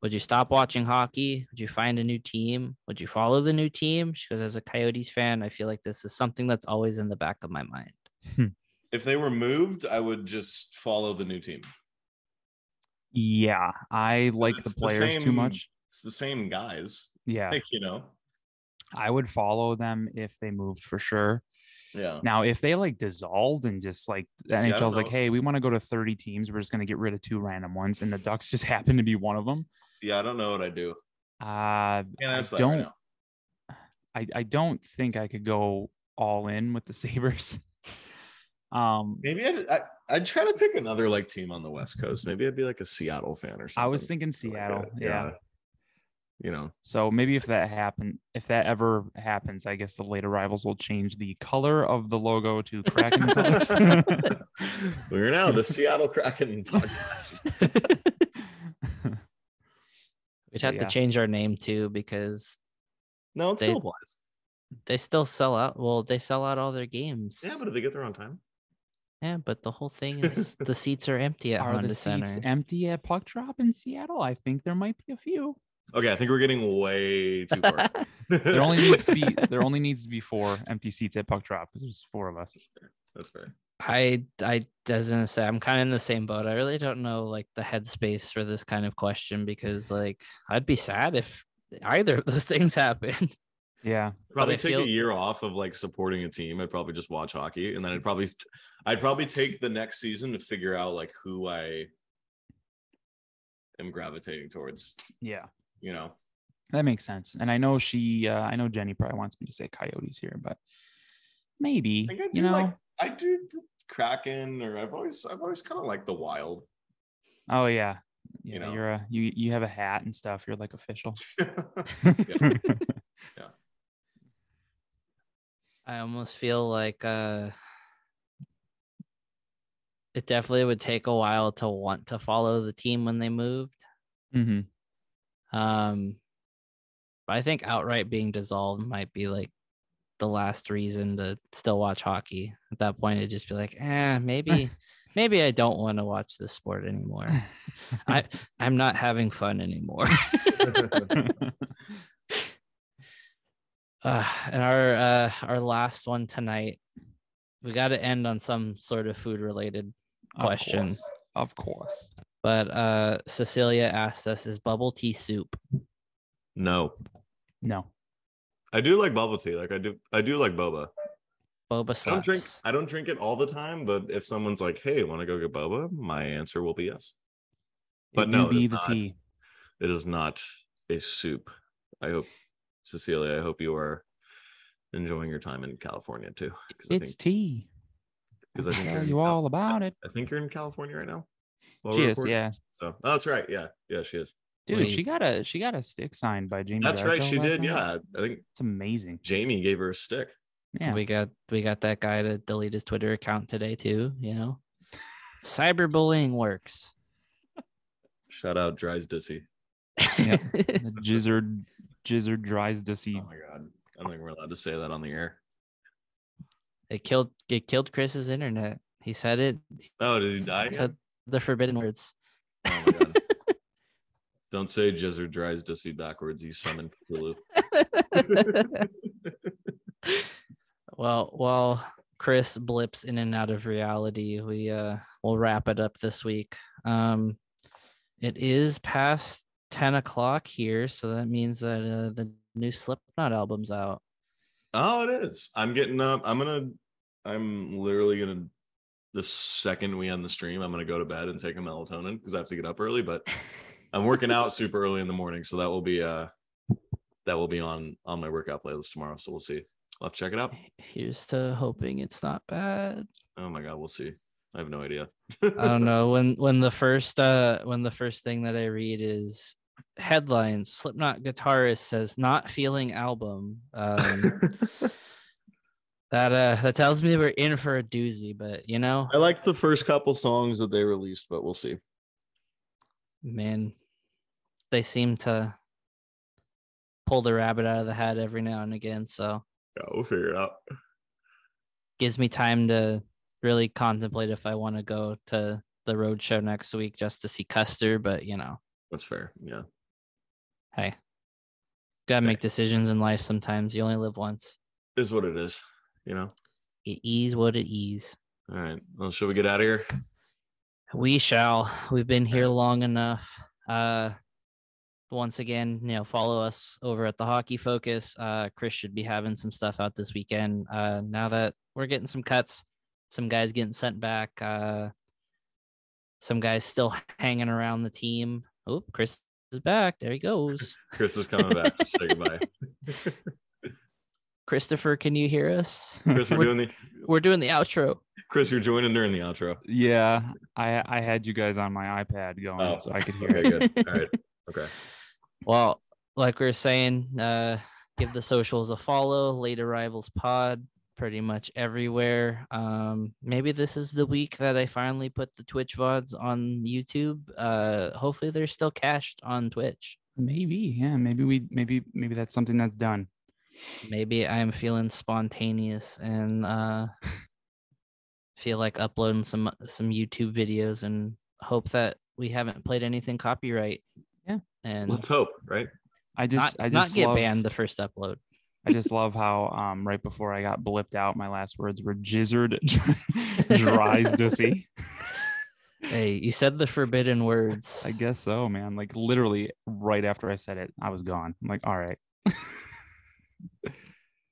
Would you stop watching hockey? Would you find a new team? Would you follow the new team? She goes, as a Coyotes fan, I feel like this is something that's always in the back of my mind. Hmm. if they were moved, I would just follow the new team. Yeah, I like the It's the players too same- much. It's the same guys. Yeah, Like, you know. I would follow them if they moved for sure. Yeah. Now, if they like dissolved and just like the don't NHL's like, hey, we want to go to 30 teams, we're just gonna get rid of two random ones, and the Ducks just happen to be one of them. Yeah, I don't know what I do. Uh, I right don't. now. I, I don't think I could go all in with the Sabres. Um, Maybe I'd, I, I'd try to pick another like team on the West Coast. Maybe I'd be like a Seattle fan or something. I was thinking Seattle. a- yeah. You know. So maybe if that happen, if that ever happens, I guess the late arrivals will change the color of the logo to Kraken colors. We're now the Seattle Kraken podcast. We'd have Yeah. to change our name too because No, it They- still applies. they still sell out. Well, they sell out all their games. Yeah, but if they get there on time. Yeah, but the whole thing is the seats are empty at Are Honda the seats empty at Puck Drop in Seattle? I think there might be a few. Okay, I think we're getting way too far. There only needs to be there only needs to be four empty seats at Puck Drop because there's four of us. That's fair. I I was gonna say I'm kind of in the same boat. I really don't know like the headspace for this kind of question because like I'd be sad if either of those things happened. Yeah, Probably take feel- a year off of like supporting a team. I'd probably just watch hockey, and then I'd probably, I'd probably take the next season to figure out like who I am gravitating towards. yeah, You know, that makes sense. And I know she, uh, I know Jenny probably wants me to say Coyotes here, but maybe I think I do you know. like I do the Kraken, or I've always, I've always kind of liked the Wild. oh yeah, You you know. know, you're a you you have a hat and stuff. You're like official. Yeah. I almost feel like uh it definitely would take a while to want to follow the team when they moved. hmm Um but I think outright being dissolved might be like the last reason to still watch hockey. At that point it'd just be like, eh, maybe maybe I don't want to watch this sport anymore. I I'm not having fun anymore. Uh, and our uh, our last one tonight, we got to end on some sort of food related Of question. course. Of course. But uh, Cecilia asked us, "Is bubble tea soup?" no, No. I do like bubble tea. Like I do, I do like boba. Boba I don't drink. I don't drink it all the time, but if someone's like, "Hey, want to go get boba?" My answer will be yes. But It no, do be is the not. tea. It is not a soup. I hope, Cecilia. I hope you are enjoying your time in California too. Because I It's think, tea. because I I'll think tell you're in you Cal- all about it. I think you're in California right now. while She is, recording. yeah. So, oh, that's right. Yeah, yeah, she is. Dude, Sweet. she got a she got a stick signed by Jamie. That's right. She did. night. Yeah, I think It's amazing. Jamie gave her a stick. Yeah. We got we got that guy to delete his Twitter account today too. You know, cyberbullying works. Shout out Dries Dissy. Yep. the gizzard gizzard dries to see. Oh my god. I don't think we're allowed to say that on the air. it killed it killed Chris's internet. He said it. Oh, does he die? He said the forbidden words. Oh my god. Don't say Jizzard dries Dissy backwards. You summon Cthulhu. well, while Chris blips in and out of reality, we uh will wrap it up this week. Um, it is past ten o'clock here, so that means that uh, the new Slipknot album's out. Oh, it is. I'm getting up. I'm gonna. I'm literally gonna. The second we end the stream, I'm gonna go to bed and take a melatonin because I have to get up early. But I'm working out super early in the morning, so that will be uh that will be on on my workout playlist tomorrow. So we'll see. I'll have to check it out. Here's to hoping it's not bad. Oh my god, we'll see. I have no idea. I don't know when when the first uh when the first thing that I read is headlines Slipknot guitarist says not feeling album. Um, that uh that tells me we're in for a doozy, but you know, I liked the first couple songs that they released, but we'll see. man, they seem to pull the rabbit out of the hat every now and again. So Yeah, we'll figure it out. gives me time to really contemplate if I want to go to the road show next week just to see Custer. But you know, That's fair. Yeah. hey, gotta make decisions in life sometimes. You only live once. Is what it is. You know. It is what it is. All right. Well, should we get out of here? We shall. We've been here long enough. Uh once again, you know, follow us over at the Hockey Focus. Uh Chris should be having some stuff out this weekend. Uh now that we're getting some cuts, some guys getting sent back, uh some guys still hanging around the team. Oh, Chris is back. There he goes. Chris is coming back. Just say goodbye. Christopher, can you hear us? Chris, we're We're- doing the We're doing the outro. Chris, you're joining during the outro. Yeah, I I had you guys on my iPad going, Oh, so I could hear Okay, it. good. All right. Okay. Well, like we are saying, uh, give the socials a follow. Late Arrivals Pod, pretty much everywhere. Um, maybe this is the week that I finally put the Twitch vods on YouTube. Uh, hopefully they're still cached on Twitch. Maybe, yeah, maybe we maybe maybe that's something that's done. Maybe I'm feeling spontaneous and uh, feel like uploading some some YouTube videos and hope that we haven't played anything copyright. Yeah. and Let's hope, right? I not, just I not just get love, banned the first upload. I just love how um right before I got blipped out, my last words were jizzard dries to see. Hey, you said the forbidden words. I guess so, man. Like literally right after I said it, I was gone. I'm like, all right.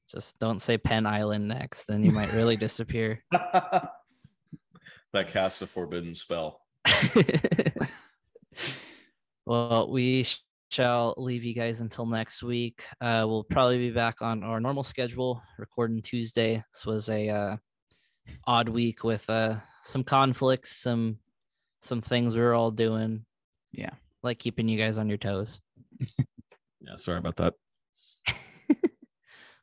Just don't say Penn Island next, then you might really disappear. that casts a forbidden spell. well, we sh- shall leave you guys until next week. Uh, we'll probably be back on our normal schedule, recording Tuesday. This was a uh, odd week with uh, some conflicts, some some things we were all doing. Yeah. like keeping you guys on your toes. Yeah, sorry about that.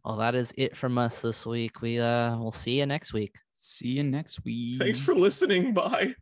Well, that is it from us this week. We uh, we'll see you next week. See you next week. Thanks for listening. Bye.